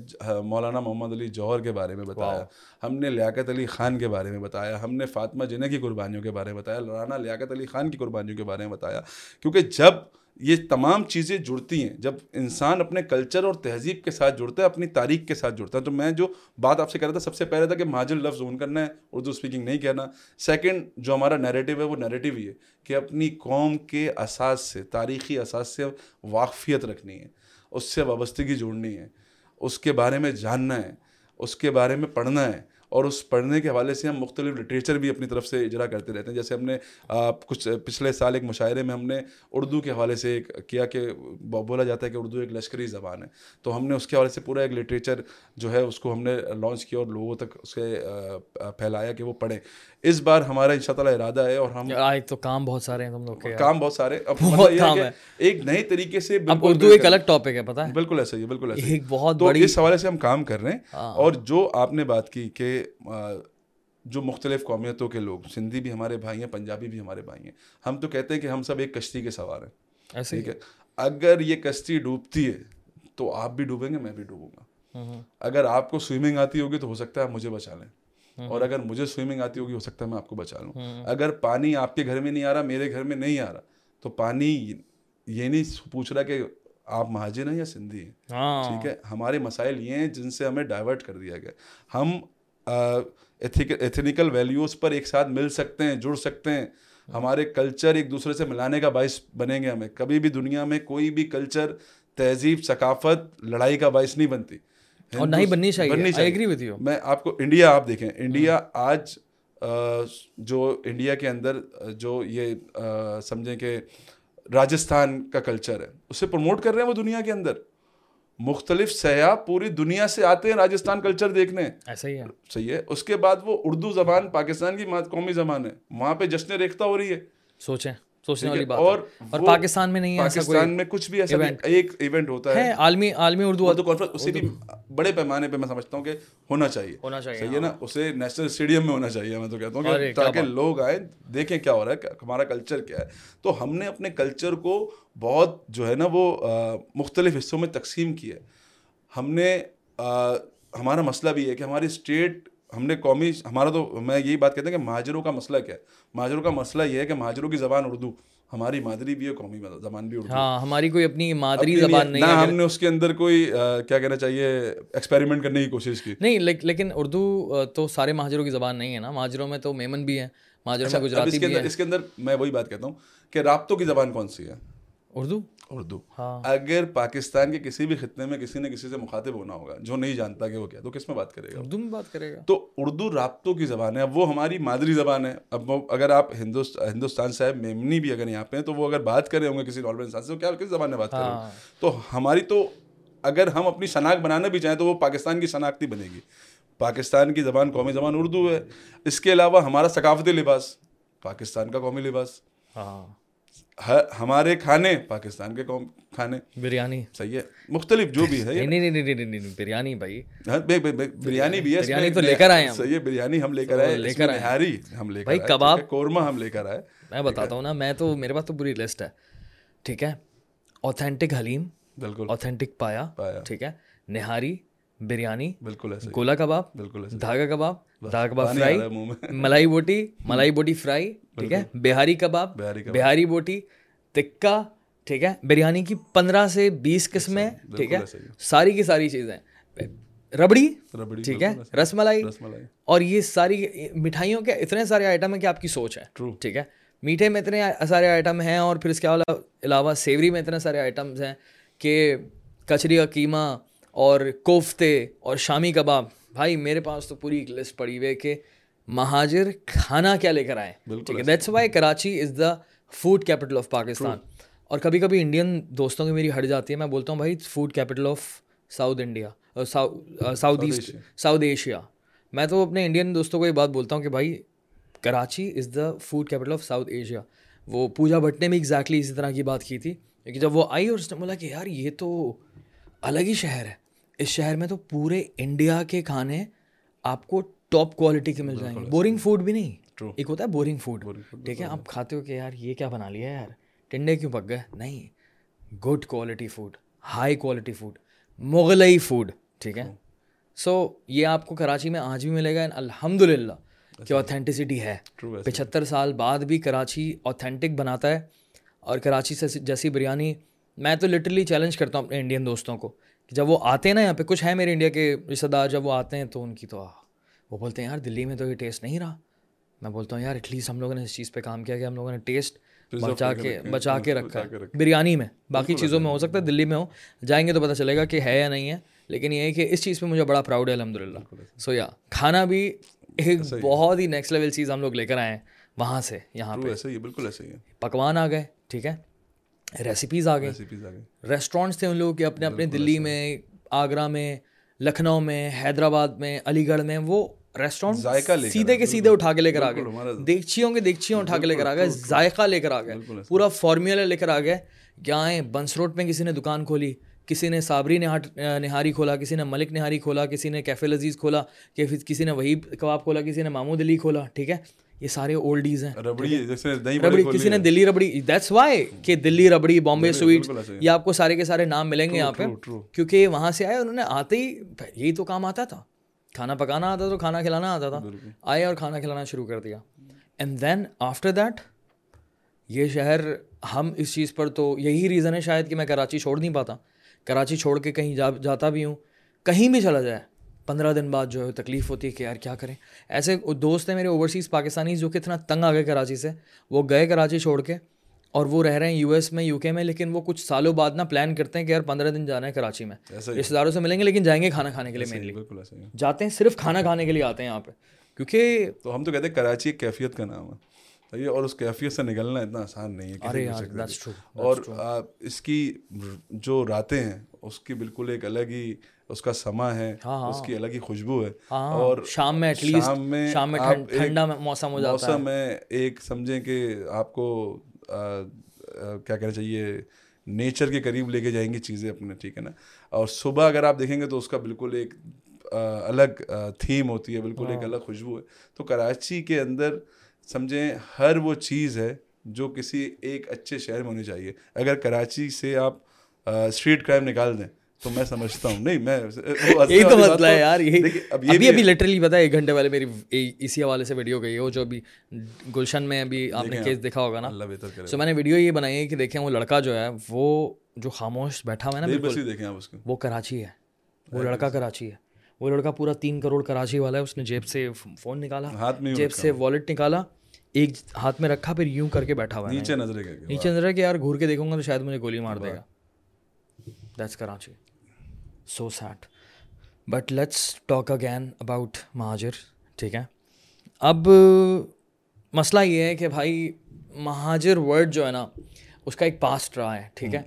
مولانا محمد علی جوہر کے بارے میں بتایا ہم نے لیاقت علی خان کے بارے میں بتایا ہم نے فاطمہ جنہ کی قربانیوں کے بارے میں بتایا رانا لیاقت علی خان کی قربانیوں کے بارے میں بتایا کیونکہ جب یہ تمام چیزیں جڑتی ہیں۔ جب انسان اپنے کلچر اور تہذیب کے ساتھ جڑتا ہے، اپنی تاریخ کے ساتھ جڑتا ہے، تو میں جو بات آپ سے کر رہا تھا، سب سے پہلے تھا کہ مہاجر لفظ اون کرنا ہے، اردو اسپیکنگ نہیں کہنا۔ سیکنڈ جو ہمارا نیریٹیو ہے، وہ نیریٹیو ہی ہے کہ اپنی قوم کے اساس سے، تاریخی اساس سے واقفیت رکھنی ہے، اس سے وابستگی جوڑنی ہے، اس کے بارے میں جاننا ہے، اس کے بارے میں پڑھنا ہے۔ اور اس پڑھنے کے حوالے سے ہم مختلف لٹریچر بھی اپنی طرف سے اجرا کرتے رہتے ہیں۔ جیسے ہم نے کچھ پچھلے سال ایک مشاعرے میں ہم نے اردو کے حوالے سے ایک کیا کہ بولا جاتا ہے کہ اردو ایک لشکری زبان ہے۔ تو ہم نے اس کے حوالے سے پورا ایک لٹریچر جو ہے اس کو ہم نے لانچ کیا اور لوگوں تک اس کے پھیلایا کہ وہ پڑھیں۔ اس بار ہمارا ان شاء اللہ ارادہ ہے اور ہم تو کام بہت سارے ہیں تم لوگ کام بہت سارے اب مطلب ایک نئے طریقے سے اردو ایک الگ ٹاپک ہے پتا ہے۔ بالکل ایسا ہی بالکل ایسا ایک بہت تو اس حوالے سے ہم کام کر رہے ہیں۔ اور جو آپ نے بات کی کہ جو مختلف قومیتوں کے لوگ سندھی بھی ہمارے بھائی ہیں پنجابی بھی ہمارے بھائی ہیں۔ ہم تو کہتے ہیں کہ ہم سب ایک کشتی کے سوار ہیں۔ ٹھیک ہے؟ اگر یہ کشتی ڈوبتی ہے تو آپ بھی ڈوبیں گے میں بھی ڈوبوں گا۔ اگر آپ کو سوئمنگ آتی ہوگی تو ہو سکتا ہے آپ مجھے بچا لیں۔ اور اگر مجھے سوئمنگ آتی ہوگی ہو سکتا ہے میں آپ کو بچا لوں۔ اگر پانی آپ کے گھر میں نہیں آ رہا میرے گھر میں نہیں آ رہا تو پانی یہ نہیں پوچھ رہا کہ آپ مہاجر ہیں یا سندھی ہیں۔ ہاں۔ ٹھیک ہے؟ ہمارے مسائل یہ ہیں جن سے ہمیں ڈائیورٹ کر دیا گیا۔ ہم ایتھنیکل ویلیوز پر ایک ساتھ مل سکتے ہیں جڑ سکتے ہیں۔ ہمارے کلچر ایک دوسرے سے ملانے کا باعث بنیں گے ہمیں۔ کبھی بھی دنیا میں کوئی بھی کلچر تہذیب ثقافت لڑائی کا باعث نہیں بنتی۔ اور نہ ہی بننی چاہیے۔ بننی you. میں آپ کو انڈیا آپ دیکھیں۔ انڈیا آج جو انڈیا کے اندر جو یہ سمجھیں کہ راجستھان کا کلچر ہے اسے پروموٹ کر رہے ہیں وہ دنیا کے اندر۔ مختلف سیاح پوری دنیا سے آتے ہیں راجستھان کلچر دیکھنے۔ ایسا ہی ہے۔ صحیح ہے۔ اس کے بعد وہ اردو زبان پاکستان کی قومی زبان ہے۔ وہاں پہ جشن ریختہ ہو رہی ہے۔ سوچیں۔ سوچنے والی؟ بات اور اور پاکستان میں نہیں ہے پاکستان میں کچھ بھی ایسا ایک ایونٹ ہوتا ہے۔ عالمی عالمی اردو اردو کانفرنس اسے بھی بڑے پیمانے پہ میں سمجھتا ہوں کہ ہونا چاہیے۔ ہونا چاہیے صحیح ہے نا؟ اسے نیشنل اسٹیڈیم میں ہونا چاہیے میں تو کہتا ہوں کہ تاکہ لوگ آئیں دیکھیں کیا ہو رہا ہے ہمارا کلچر کیا ہے۔ تو ہم نے اپنے کلچر کو بہت جو ہے نا وہ مختلف حصوں میں تقسیم کیا ہے۔ ہم نے ہمارا مسئلہ بھی ہے کہ ہماری اسٹیٹ ہم نے قومی ہمارا تو میں یہی بات کہتا ہوں کہ مہاجروں کا مسئلہ کیا ہے؟ مہاجروں کا مسئلہ یہ ہے کہ مہاجروں کی زبان اردو ہماری مادری بھی ہے قومی زبان بھی اردو ہاں ہماری کوئی اپنی مادری زبان نہیں ہم نے اس کے اندر کوئی کیا کہنا چاہیے ایکسپیریمنٹ کرنے کی کوشش کی۔ نہیں لیکن اردو تو سارے مہاجروں کی زبان نہیں ہے نا۔ مہاجروں میں تو میمن بھی ہیں مہاجروں میں اب گجراتی بھی ہے اس کے اندر میں وہی بات کہتا ہوں کہ رابطوں کی زبان کون سی ہے؟ اردو؟ اردو۔ ہاں۔ اگر پاکستان کے کسی بھی خطے میں کسی نے کسی سے مخاطب ہونا ہوگا جو نہیں جانتا کہ وہ کیا تو کس میں بات کرے گا؟ اردو میں بات کرے گا۔ تو اردو رابطوں کی زبان ہے اب وہ ہماری مادری زبان ہے۔ اب اگر آپ ہندوستان صاحب میمنی بھی اگر یہاں پہ ہیں تو وہ اگر بات کرے ہوں گے کسی نارمل انسان سے تو کیا کس زبان میں بات کریں ہاں۔ تو ہماری تو اگر ہم اپنی شناخت بنانا بھی چاہیں تو وہ پاکستان کی شناخت ہی بنے گی۔ پاکستان کی زبان قومی زبان اردو ہے۔ اس کے علاوہ ہمارا ثقافتی لباس پاکستان کا قومی لباس۔ ہاں۔ ہمارے کھانے پاکستان کے قوم کھانے۔ بریانی۔ صحیح ہے۔ مختلف جو بھی ہے نہیں نہیں نہیں نہیں نہیں بریانی بھائی۔ ہاں، بریانی بھی ہے۔ بریانی تو لے کر آئے صحیح ہے بریانی ہم لے کر آئے۔ لے کر۔ نہاری ہم لے کر بھائی کباب- قورمہ ہم لے کر آئے۔ میں بتاتا ہوں نا میں تو میرے پاس تو پوری لسٹ ہے۔ ٹھیک ہے؟ اوتھینٹک حلیم بالکل۔ اوتھینٹک پایا۔ ٹھیک ہے؟ نہاری بریانی بالکل گولا کباب بالکل دھاگا کباب دھاگا کباب فرائی ملائی بوٹی ملائی بوٹی فرائی ٹھیک ہے؟ بہاری کباب بہاری بوٹی تکا ٹھیک ہے؟ بریانی کی پندرہ سے بیس قسمیں ٹھیک ہے؟ ساری کی ساری چیزیں۔ ربڑی ٹھیک ہے؟ رس ملائی۔ اور یہ ساری مٹھائیوں کے اتنے سارے آئٹم ہیں کہ آپ کی سوچ ہے. ٹھیک ہے؟ میٹھے میں اتنے سارے آئٹم ہیں اور پھر اس کے علاوہ سیوری میں اتنے سارے آئٹمز ہیں کہ کچری کا قیمہ اور کوفتے اور شامی کباب۔ بھائی میرے پاس تو پوری ایک لسٹ پڑی ہوئی ہے کہ مہاجر کھانا کیا لے کر آئیں ٹھیک ہے that's why Karachi is the food capital of Pakistan اور کبھی کبھی انڈین دوستوں کی میری ہٹ جاتی ہے۔ میں بولتا ہوں بھائی food capital of South India South East South Asia میں تو اپنے انڈین دوستوں کو یہ بات بولتا ہوں کہ بھائی Karachi is the food capital of South Asia وہ پوجا بھٹ نے بھی ایگزیکٹلی اسی طرح کی بات کی تھی۔ کیونکہ جب وہ آئی اور اس نے بولا کہ یار یہ تو الگ ہی شہر ہے۔ اس شہر میں تو پورے انڈیا کے کھانے آپ کو ٹاپ کوالٹی کے مل جائیں گے۔ بورنگ فوڈ بھی نہیں۔ ایک ہوتا ہے بورنگ فوڈ ٹھیک ہے آپ کھاتے ہو کہ یار یہ کیا بنا لیا یار؟ ٹنڈے کیوں پک گئے؟ نہیں۔ Good quality food high quality food Mughlai food ٹھیک ہے؟ سو یہ آپ کو کراچی میں آج بھی ملے گا۔ الحمد للہ کہ اوتھینٹسٹی ہے۔ پچہتر سال بعد بھی کراچی اوتھینٹک بناتا ہے۔ اور کراچی سے جیسی بریانی میں تو لٹرلی چیلنج کرتا ہوں اپنے انڈین دوستوں کو۔ کہ جب وہ آتے ہیں نا یہاں پہ کچھ ہے میرے انڈیا کے رشتہ دار جب وہ آتے ہیں تو ان کی تو وہ بولتے ہیں یار دلی میں تو یہ ٹیسٹ نہیں رہا۔ میں بولتا ہوں یار ایٹ لیسٹ ہم لوگوں نے اس چیز پہ کام کیا کہ ہم لوگوں نے ٹیسٹ بچا کے بچا کے رکھا ہے۔ بریانی میں باقی چیزوں میں ہو سکتا ہے دلی میں ہو۔ جائیں گے تو پتہ چلے گا کہ ہے یا نہیں ہے لیکن یہ ہے کہ اس چیز پہ مجھے بڑا پراؤڈ ہے الحمد للہ سو یا کھانا بھی ایک بہت ہی نیکسٹ لیول چیز ہم لوگ لے کر آئے ہیں وہاں سے یہاں پہ۔ ایسے ہی بالکل ایسے ہی ہے۔ پکوان آ گئے ٹھیک ہے۔ ریسیپیز آ گئی ریسٹورینٹس تھے ان لوگوں کے اپنے اپنے دلی میں آگرہ میں لکھنؤ میں حیدرآباد میں علی گڑھ میں وہ ریسٹورینٹ سیدھے کے سیدھے اٹھا کے لے کر آ گئے دیگچیوں کے دیگچیوں اٹھا کے لے کر آ گئے ذائقہ لے کر آ گئے پورا فارمولا لے کر آ گئے کیا آئے بنس روڈ میں کسی نے دکان کھولی کسی نے صابری نہاری کھولا کسی نے ملک نہاری کھولا کسی نے کیفے لذیذ کھولا کسی نے وہی کباب کھولا کسی نے مامود علی کھولا ٹھیک ہے یہ سارے اولڈیز ہیں. ربڑی جیسے ربڑی کسی نے دلی ربڑی دیٹس وائی کہ دلی ربڑی بامبے سویٹس یہ آپ کو سارے کے سارے نام ملیں گے یہاں پہ۔ کیونکہ وہاں سے آئے انہوں نے آتے ہی یہی تو کام آتا تھا۔ کھانا پکانا آتا تو کھانا کھلانا آتا تھا۔ آئے اور کھانا کھلانا شروع کر دیا۔ اینڈ دین آفٹر دیٹ یہ شہر ہم اس چیز پر تو یہی ریزن ہے شاید کہ میں کراچی چھوڑ نہیں پاتا۔ کراچی چھوڑ کے کہیں جا جاتا بھی ہوں۔ کہیں بھی چلا جائے۔ پندرہ دن بعد جو ہے تکلیف ہوتی ہے کہ یار کیا کریں۔ ایسے دوست ہیں میرے اوورسیز پاکستانی جو کہ اتنا تنگ آ گئے کراچی سے۔ وہ گئے کراچی چھوڑ کے اور وہ رہ رہے ہیں یو ایس میں یو کے میں لیکن وہ کچھ سالوں بعد نا پلان کرتے ہیں کہ یار پندرہ دن جانا ہے کراچی میں۔ رشتے داروں سے ملیں گے لیکن جائیں گے کھانا کھانے کے لیے مینلی جاتے ہیں صرف کھانا کھانے کے لیے آتے ہیں یہاں پہ۔ کیونکہ تو ہم تو کہتے ہیں کراچی ایک کیفیت کا نام ہے۔ اور اس کیفیت سے نکلنا اتنا آسان نہیں ہے اور اس کی جو راتیں ہیں اس کی بالکل ایک الگ ہی اس کا سما ہے ہاں، ہاں۔ اس کی الگ ہی خوشبو ہے۔ ہاں، اور شام میں شام میں شام میں ٹھنڈا موسم ہو جاتا موسم میں ایک سمجھیں کہ آپ کو کیا کہنا چاہیے نیچر کے قریب لے کے جائیں گی چیزیں اپنے ٹھیک ہے نا؟ اور صبح اگر آپ دیکھیں گے تو اس کا بالکل ایک الگ تھیم ہوتی ہے بالکل ایک الگ خوشبو ہے۔ تو کراچی کے اندر سمجھیں ہر وہ چیز ہے جو کسی ایک اچھے شہر میں ہونی چاہیے۔ اگر کراچی سے آپ اسٹریٹ کرائم نکال دیں تو میں سمجھتا ہوں نہیں میں یہی تو مسئلہ ہے یار یہی ابھی ابھی لٹرلی پتا ہے ایک گھنٹے والے میری اسی حوالے سے ویڈیو گئی ہو جو ابھی گلشن میں ابھی آپ نے کیس دیکھا ہوگا نا سو میں نے ویڈیو یہ بنائی ہے کہ دیکھیں وہ لڑکا جو ہے وہ جو خاموش بیٹھا ہوا ہے نا بالکل وہ کراچی ہے وہ لڑکا کراچی ہے وہ لڑکا پورا تین کروڑ کراچی والا ہے اس نے جیب سے فون نکالا جیب سے والیٹ نکالا ایک ہاتھ میں رکھا پھر یوں کر کے بیٹھا ہوا نیچے نظر نیچے نظر کہ یار گھور کے دیکھوں گا تو شاید مجھے گولی مار دے گا that's Karachi so set but let's talk again about Muhajir ٹھیک ہے؟ اب مسئلہ یہ ہے کہ بھائی مہاجر ورڈ جو ہے نا اس کا ایک پاسٹ رہا ہے ٹھیک ہے؟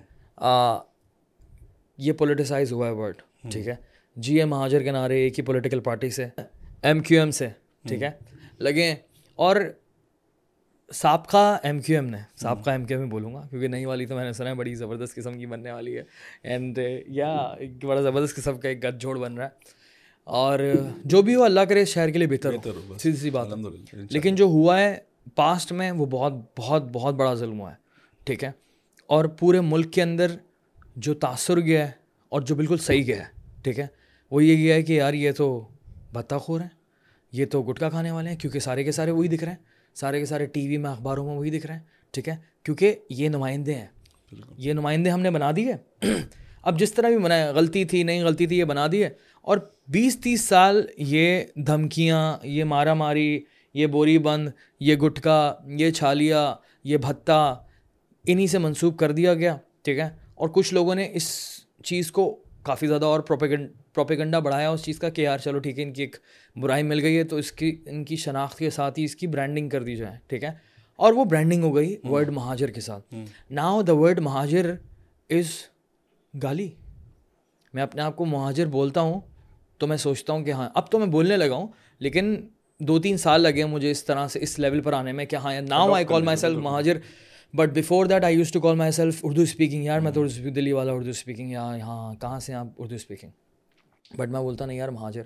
یہ پولیٹیسائز ہوا ہے ورڈ ٹھیک ہے؟ جی اے مہاجر کے نعرے ایک ہی پولیٹیکل پارٹی سے ایم کیو ایم سے ٹھیک ہے؟ لگے۔ اور سابقہ ایم کیو ایم نے سابقہ ایم کیو ایم بولوں گا کیونکہ نئی والی تو میں نے سنا ہے بڑی زبردست قسم کی بننے والی ہے۔ اینڈ یا ایک بڑا زبردست قسم کا ایک گد جوڑ بن رہا ہے۔ اور جو بھی ہو اللہ کرے شہر کے لیے بہتر ہو۔ سیدھی سی بات لیکن جو ہوا ہے پاسٹ میں وہ بہت بہت بہت بڑا ظلم ہوا ہے۔ ٹھیک ہے؟ اور پورے ملک کے اندر جو تاثر گیا ہے اور جو بالکل صحیح گیا ہے۔ ٹھیک ہے؟ وہ یہ گیا ہے کہ یار یہ تو بتا خور ہیں یہ تو گٹکا کھانے والے ہیں کیونکہ سارے کے سارے وہی دکھ رہے ہیں۔ سارے کے سارے ٹی وی میں اخباروں میں وہی دکھ رہے ہیں ٹھیک ہے؟ کیونکہ یہ نمائندے ہیں۔ یہ نمائندے ہم نے بنا دیے۔ اب جس طرح بھی بنایا غلطی تھی نہیں غلطی تھی یہ بنا دیے۔ اور بیس تیس سال یہ دھمکیاں یہ مارا ماری یہ بوری بند یہ گٹکا یہ چھالیا یہ بھتا انہی سے منسوخ کر دیا گیا ٹھیک ہے؟ اور کچھ لوگوں نے اس چیز کو کافی زیادہ اور پروپیگنڈ پروپیگنڈا بڑھایا اس چیز کا کہ یار چلو ٹھیک ہے ان کی ایک برائی مل گئی ہے تو اس کی ان کی شناخت کے ساتھ ہی اس کی برانڈنگ کر دی جائے ٹھیک ہے؟ اور وہ برانڈنگ ہو گئی ورڈ مہاجر کے ساتھ۔ ناؤ دا ورڈ مہاجر از گالی۔ میں اپنے آپ کو مہاجر بولتا ہوں تو میں سوچتا ہوں کہ ہاں اب تو میں بولنے لگا ہوں لیکن دو تین سال لگے مجھے اس طرح سے اس لیول پر آنے میں کہ ہاں now I call myself Muhajir but before that I use to call myself Urdu speaking یار میں تو اردو دلی والا اردو اسپیکنگ یا ہاں کہاں سے آپ اردو اسپیکنگ بٹ میں بولتا نہیں یار، مہاجر،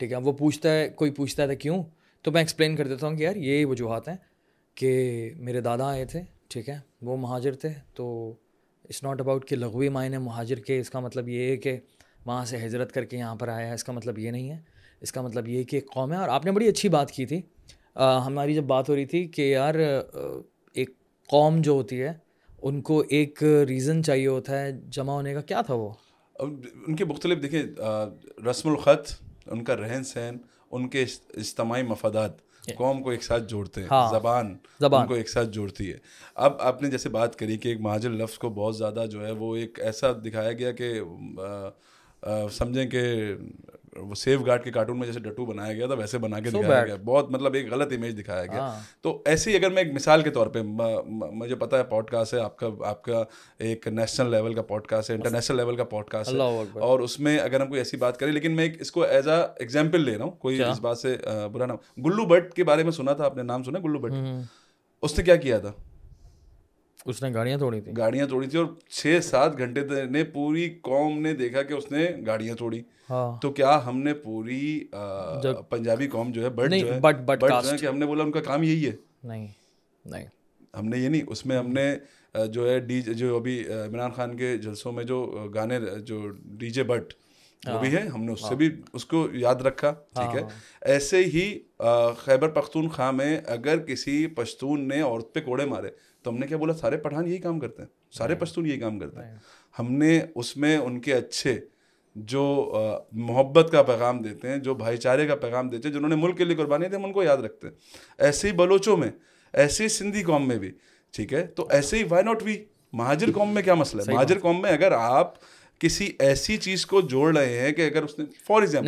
ٹھیک ہے، وہ پوچھتا ہے، کوئی پوچھتا ہے کیوں؟ تو میں ایکسپلین کر دیتا ہوں کہ یار یہ وجوہات ہیں کہ میرے دادا آئے تھے، ٹھیک ہے، وہ مہاجر تھے، تو اٹس ناٹ اباؤٹ کہ لغوی معنی مہاجر کے، اس کا مطلب یہ ہے کہ وہاں سے ہجرت کر کے یہاں پر آیا ہے، اس کا مطلب یہ نہیں ہے، اس کا مطلب یہ کہ ایک قوم ہے، اور آپ نے بڑی اچھی بات کی تھی۔ ہماری جب بات ہو رہی تھی کہ یار ایک قوم جو ہوتی ہے، ان کو ایک ریزن چاہیے ہوتا ہے، جمع ہونے کا، کیا تھا وہ؟ ان کے مختلف دیکھیں رسم الخط ان کا رہن سہن ان کے اجتماعی مفادات قوم کو ایک ساتھ جوڑتے ہیں ہاں، زبان زبان. کو ایک ساتھ جوڑتی ہے۔ اب آپ نے جیسے بات کری کہ ایک مہاجر لفظ کو بہت زیادہ جو ہے وہ ایک ایسا دکھایا گیا کہ سمجھیں کہ وہ سیف گارڈ کے کارٹون میں جیسے ڈٹو بنایا گیا تھا ویسے بنا کے دکھایا گیا۔ بہت مطلب ایک غلط امیج دکھایا گیا۔ ہاں۔ تو ایسے ہی اگر میں ایک مثال کے طور پہ مجھے پتا ہے پوڈ کاسٹ ہے آپ کا آپ کا ایک نیشنل لیول کا پوڈ کاسٹ ہے انٹرنیشنل لیول کا پوڈ کاسٹ ہے اور اس میں اگر ہم کوئی ایسی بات کریں لیکن میں اس کو ایز اے ایگزامپل لے رہا ہوں۔ کوئی اس بات سے برا نام گلو بٹ کے بارے میں سنا تھا آپ نے نام سنا گلو بٹ؟ اس نے کیا کیا تھا؟ اس نے گاڑیاں توڑی تھی گاڑیاں توڑی تھی اور چھ سات گھنٹے نے پوری قوم نے دیکھا کہ اس نے گاڑیاں توڑی۔ ہاں۔ تو کیا ہم نے پوری پنجابی قوم جو ہے بٹ جو ہے بٹ کہ ہم نے بولا ان کا کام یہی ہے۔ نہیں نہیں۔ ہم نے یہ نہیں اس میں ہم نے جو ہے ڈی جو ابھی عمران خان کے جلسوں میں جو گانے جو ڈی جے بٹ وہ بھی ہے۔ ہم نے اس سے بھی اس کو یاد رکھا ٹھیک ہے۔ ایسے ہی خیبر پختونخوا میں اگر کسی پشتون نے عورت پہ کوڑے مارے تو ہم نے کیا بولا سارے پٹھان یہی کام کرتے ہیں سارے پشتون یہی کام کرتے ہیں۔ ہم نے اس میں ان کے اچھے جو محبت کا پیغام دیتے ہیں جو بھائی چارے کا پیغام دیتے ہیں جنہوں نے ملک کے لیے قربانی دی ہم ان کو یاد رکھتے ہیں۔ ایسے ہی بلوچوں میں ایسے ہی سندھی قوم میں بھی ٹھیک ہے؟ تو ایسے ہی وائی ناٹ وی مہاجر قوم میں کیا مسئلہ ہے؟ مہاجر قوم میں اگر آپ کسی ایسی چیز کو جوڑ رہے ہیں کہ اگر اس نے فار ایگزامپل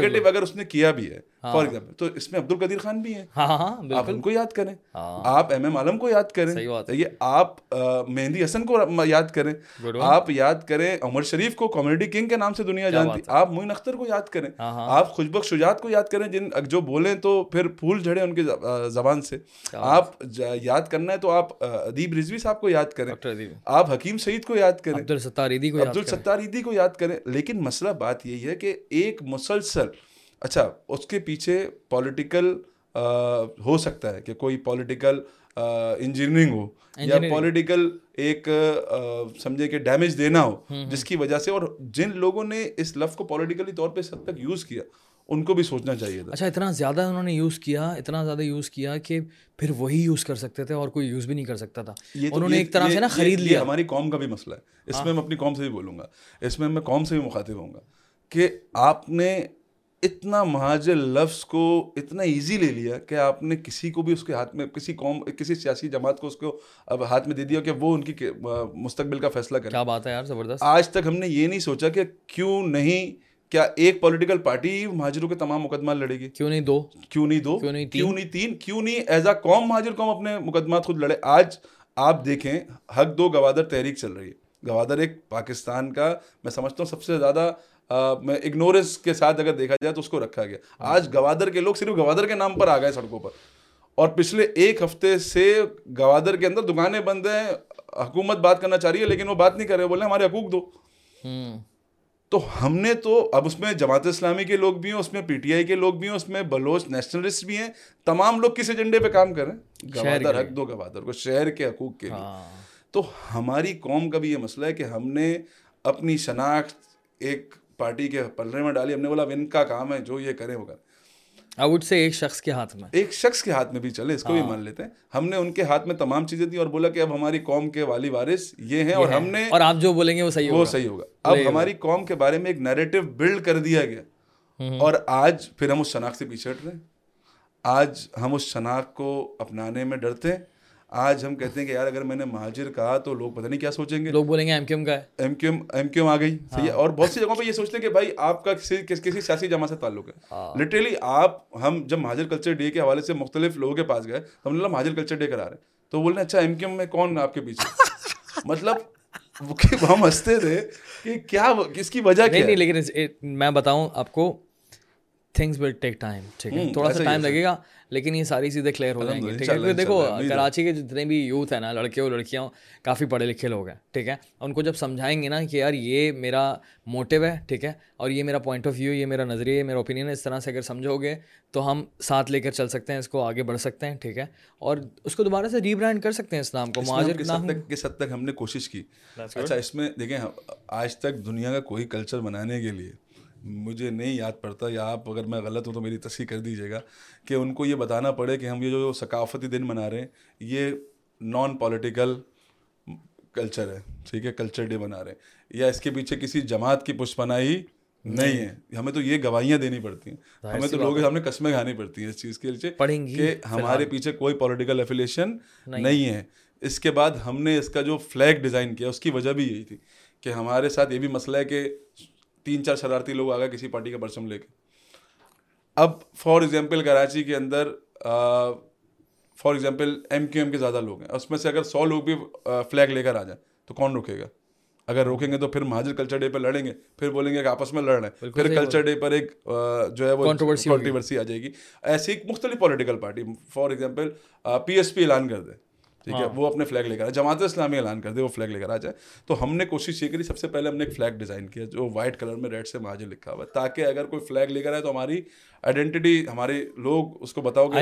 نیگیٹو اگر اس نے کیا بھی ہے فار ہاں۔ ایگزامپل تو اس میں عبد القدیر خان بھی ہیں۔ ہاں، ہاں، آپ ان کو یاد کریں۔ آپ ایم ایم عالم کو یاد کریں۔ یہ آپ مہندی حسن کو یاد کریں۔ آپ یاد کریں عمر شریف کو کامیڈی کنگ کے نام سے دنیا جانتی۔ آپ معین اختر کو یاد کریں۔ آپ خوشبخ شجاعت کو یاد کریں جن جو بولیں تو پھر پھول جھڑے ان کی زبان سے۔ آپ یاد کرنا ہے تو آپ ادیب رضوی صاحب کو یاد کریں۔ آپ حکیم سعید کو یاد کریں۔ عبد الستار عیدی کو یاد کریں لیکن مسئلہ بات یہی ہے کہ ایک مسلسل اچھا اس کے پیچھے پولیٹیکل ہو سکتا ہے کہ کوئی پولیٹیکل انجینئرنگ ہو یا پولیٹیکل ایک سمجھے کہ ڈیمیج دینا ہو جس کی وجہ سے اور جن لوگوں نے اس لفظ کو پولیٹیکلی طور پہ اس حد تک یوز کیا ان کو بھی سوچنا چاہیے تھا۔ اچھا اتنا زیادہ انہوں نے یوز کیا اتنا زیادہ یوز کیا کہ پھر وہی یوز کر سکتے تھے اور کوئی یوز بھی نہیں کر سکتا تھا۔ انہوں نے ایک طرح سے نا خرید لیا۔ ہماری قوم کا بھی مسئلہ ہے۔ اس میں میں اپنی قوم سے بھی بولوں گا۔ اس میں میں قوم سے بھی مخاطب ہوں گا کہ آپ نے اتنا مہاجر لفظ کو اتنا ایزی لے لیا کہ آپ نے کسی کو بھی اس کے ہاتھ میں کسی قوم کسی سیاسی جماعت کو اس کو اب ہاتھ میں دے دیا کہ وہ ان کی مستقبل کا فیصلہ کرے۔ کیا بات ہے یار زبردست۔ آج تک ہم نے یہ نہیں سوچا کہ کیوں نہیں کیا ایک پولیٹیکل پارٹی مہاجروں کے تمام مقدمات لڑے گی؟ کیوں نہیں دو؟ کیوں نہیں دو؟ کیوں نہیں تین؟ کیوں نہیں ایز اے قوم مہاجر قوم اپنے مقدمات خود لڑے؟ آج آپ دیکھیں حق دو گوادر تحریک چل رہی ہے۔ گوادر ایک پاکستان کا میں سمجھتا ہوں سب سے زیادہ میں اگنورنس کے ساتھ اگر دیکھا جائے تو اس کو رکھا گیا۔ آج گوادر کے لوگ صرف گوادر کے نام پر آ گئے سڑکوں پر۔ اور پچھلے ایک ہفتے سے گوادر کے اندر دکانیں بند ہیں حکومت بات کرنا چاہ رہی ہے لیکن وہ بات نہیں کر رہے بولے ہمارے حقوق دو۔ تو ہم نے تو اب اس میں جماعت اسلامی کے لوگ بھی ہیں اس میں پی ٹی آئی کے لوگ بھی ہیں اس میں بلوچ نیشنلسٹ بھی ہیں۔ تمام لوگ کس ایجنڈے پہ کام کریں گوادر حق دو گوادر کو شہر کے حقوق کے لیے۔ ہاں۔ تو ہماری قوم کا بھی یہ مسئلہ ہے کہ ہم نے اپنی شناخت ایک پارٹی کے پلڑے میں ڈالی ہم نے بولا ان کا کام ہے جو یہ کریں وہ کریں۔ آؤٹ سے ایک شخص کے ہاتھ میں۔ ایک شخص کے ہاتھ میں بھی چلے اس کو بھی ہاں۔ مان لیتے ہیں۔ ہم نے ان کے ہاتھ میں تمام چیزیں دی اور بولا کہ اب ہماری قوم کے والی وارث یہ ہیں اور ہم نے اور آپ جو بولیں گے وہ صحیح وہ صحیح ہوگا۔ اب ہماری قوم کے بارے میں ایک نیریٹو بلڈ کر دیا گیا۔ اور آج پھر ہم اس شناخت سے پیچھے ہٹ رہے ہیں۔ آج ہم اس شناخت کو اپنانے میں ڈرتے ہیں۔ آج ہم کہتے ہیں کہ یار اگر میں نے مہاجر کہا تو لوگ پتہ نہیں کیا سوچیں گے۔ لوگ بولیں گے ایم کیو ایم کا M Q M M Q M آ گئی۔ صحیح ہے۔ اور بہت سی جگہوں پہ یہ سوچتے ہیں کہ بھائی آپ کا کسی کسی سیاسی جماعت سے تعلق ہے۔ لٹرلی آپ ہم جب مہاجر کلچر ڈے کے حوالے سے مختلف لوگوں کے پاس گئے تو ہم نے مہاجر کلچر ڈے کرا رہے ہیں۔ تو بول رہے ہیں اچھا ایم کیو ایم میں کون آپ کے پیچھے مطلب ہم ہنستے تھے کہ کیا کس کی وجہ کیا نہیں لیکن میں بتاؤں آپ کو تھنگس ول ٹیک ٹائم ٹھیک ہے تھوڑا سا ٹائم لگے گا لیکن یہ ساری چیزیں کلیئر ہو جائیں گی ٹھیک ہے دیکھو کراچی کے جتنے بھی یوتھ ہیں نا لڑکے اور لڑکیاں کافی پڑھے لکھے لوگ ہیں ٹھیک ہے ان کو جب سمجھائیں گے نا کہ یار یہ میرا موٹیو ہے ٹھیک ہے اور یہ میرا پوائنٹ آف ویو یہ میرا نظریہ یہ میرا اوپینین ہے اس طرح سے اگر سمجھو گے تو ہم ساتھ لے کر چل سکتے ہیں اس کو آگے بڑھ سکتے ہیں ٹھیک ہے اور اس کو دوبارہ سے ری برانڈ کر سکتے ہیں اسلام کو مہاجر کس حد تک ہم نے کوشش کی اچھا اس میں دیکھیں آج تک دنیا کا کوئی کلچر بنانے کے لیے مجھے نہیں یاد پڑتا یا آپ اگر میں غلط ہوں تو میری تصحیح کر دیجیے گا کہ ان کو یہ بتانا پڑے کہ ہم یہ جو ثقافتی دن منا رہے ہیں یہ نان پولیٹیکل کلچر ہے ٹھیک ہے کلچر ڈے بنا رہے ہیں۔ یا اس کے پیچھے کسی جماعت کی پشپ پناہی نہیں۔ ہے۔ ہمیں تو یہ گواہیاں دینی پڑتی ہیں۔ ہمیں تو لوگوں کے سامنے قسمیں کھانی پڑتی ہیں اس چیز کے لیے کہ ہمارے پیچھے کوئی پولیٹیکل افیلیشن نہیں۔ ہے۔ اس کے بعد ہم نے اس کا جو فلیگ ڈیزائن کیا اس کی وجہ بھی یہی تھی کہ ہمارے ساتھ یہ بھی مسئلہ ہے کہ تین چار شرارتی لوگ آ گئے کسی پارٹی کا پرچم لے کے۔ اب فار ایگزامپل کراچی کے اندر for example M Q M کے زیادہ لوگ ہیں۔ اس میں سے اگر سو لوگ بھی فلیگ لے کر آ جائیں تو کون روکے گا؟ اگر روکیں گے تو پھر مہاجر کلچر ڈے پہ لڑیں گے۔ پھر بولیں گے کہ آپس میں لڑ رہے ہیں پھر کلچر ڈے پر ایک جو ہے وہ کانٹروورسی آ جائے گی۔ ایسی ایک مختلف political party for example P S P اعلان کر دے ٹھیک ہے ہاں۔ وہ اپنے فلیگ لے کر آئے۔ جماعت اسلامی اعلان کر دے وہ فلیگ لے کر آ جائے۔ تو ہم نے کوشش یہ کری سب سے پہلے ہم نے ایک فلیگ ڈیزائن کیا جو وائٹ کلر میں ریڈ سے مہاجر لکھا ہوا ہے۔ تاکہ اگر کوئی فلیگ لے کر آئے تو ہماری آئیڈینٹی ہمارے لوگ اس کو بتاؤ گے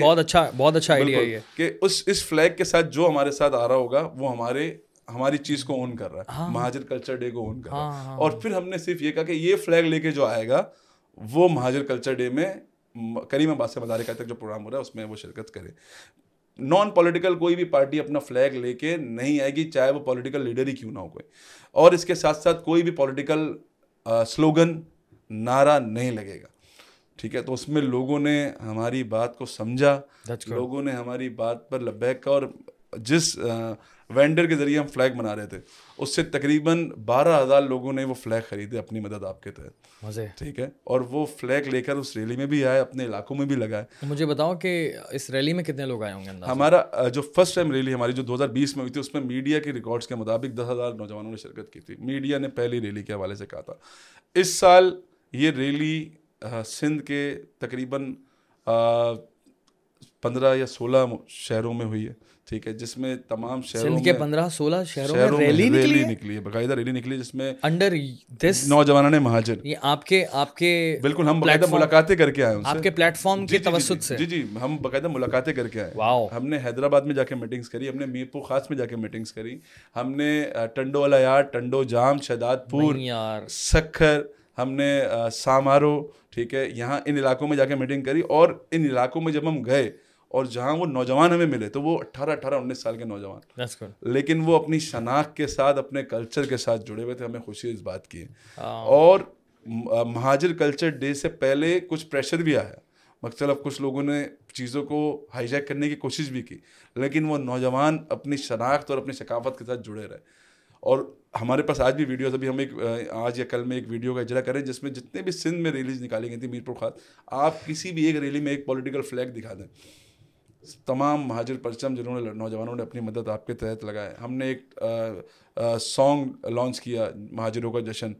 بہت اچھا بہت اچھا آئیڈیا کہ اس اس فلیگ کے ساتھ جو ہمارے ساتھ آ رہا ہوگا وہ ہمارے ہماری چیز کو اون کر رہا ہے۔ ہاں۔ مہاجر کلچر ڈے کو اون کر رہا ہے۔ اور پھر ہم نے صرف یہ کہا کہ یہ فلیگ لے کے جو آئے گا وہ مہاجر کلچر ڈے میں کریم عباس سے مدارکہ تک جو پروگرام ہو رہا ہے اس میں وہ شرکت کرے۔ نان پولیٹیکل کوئی بھی پارٹی اپنا فلیگ لے کے نہیں آئے گی چاہے وہ پولیٹیکل لیڈر ہی کیوں نہ ہو کوئی۔ اور اس کے ساتھ ساتھ کوئی بھی پولیٹیکل سلوگن نعرہ نہیں لگے گا۔ ٹھیک ہے تو اس میں لوگوں نے ہماری بات کو سمجھا۔ لوگوں نے ہماری بات پر لبیک کا اور جس وینڈر کے ذریعے ہم فلیگ بنا رہے تھے۔ اس سے تقریباً بارہ ہزار لوگوں نے وہ فلیگ خریدے اپنی مدد آپ کے تحت۔ ٹھیک ہے؟ اور وہ فلیگ لے کر اس ریلی میں بھی آئے اپنے علاقوں میں بھی لگائے۔ مجھے بتاؤ کہ اس ریلی میں کتنے لوگ آئے ہوں گے ہمارا جو فرسٹ ٹائم ریلی ہماری جو دو ہزار بیس میں ہوئی تھی اس میں میڈیا کے ریکارڈس کے مطابق دس ہزار نوجوانوں نے شرکت کی تھی۔ میڈیا نے پہلی ریلی کے حوالے سے کہا تھا۔ اس سال یہ ریلی سندھ کے تقریباً پندرہ یا سولہ شہروں میں ہوئی ہے۔ ٹھیک ہے جس میں تمام شہروں کے پندرہ سولہ شہروں میں ریلی ریلی نکلی ہے؟ باقاعدہ ریلی نکلی جس میں انڈر دس نوجوانوں نے مہاجر۔ یہ آپ کے آپ کے بالکل ہم باقاعدہ ملاقاتیں کر کے آئے آپ کے پلیٹ فارم کے توسط سے۔ جی جی ہم باقاعدہ ملاقاتیں کر کے آئے ہم نے حیدرآباد میں جا کے میٹنگس کری ہم نے میر پور خاص میں جا کے میٹنگس کری ہم نے ٹنڈو والا یار ٹنڈو جام شہداد پور سکھر ہم نے سامارو ٹھیک ہے یہاں ان علاقوں میں جا کے میٹنگ کری اور ان علاقوں میں جب ہم گئے اور جہاں وہ نوجوان ہمیں ملے تو وہ اٹھارہ اٹھارہ انیس سال کے نوجوان۔ لیکن وہ اپنی شناخت کے ساتھ اپنے کلچر کے ساتھ جڑے ہوئے تھے ہمیں خوشی اس بات کی۔ اور مہاجر کلچر ڈے سے پہلے کچھ پریشر بھی آیا۔ مختلف کچھ لوگوں نے چیزوں کو ہائی جیک کرنے کی کوشش بھی کی لیکن وہ نوجوان اپنی شناخت اور اپنی ثقافت کے ساتھ جڑے رہے۔ اور ہمارے پاس آج بھی ویڈیوز ابھی ہم ایک آج یا کل میں ایک ویڈیو کا اجرا کریں جس میں جتنے بھی سندھ میں ریلیز نکالی گئی تھیں میر پور خاص آپ کسی بھی ایک ریلی میں ایک پولیٹیکل فلیگ دکھا دیں۔ تمام مہاجر پرچم جنہوں نے نوجوانوں نے اپنی مدد آپ کے تحت لگائے ہم نے ایک سانگ لانچ کیا مہاجروں کا جشن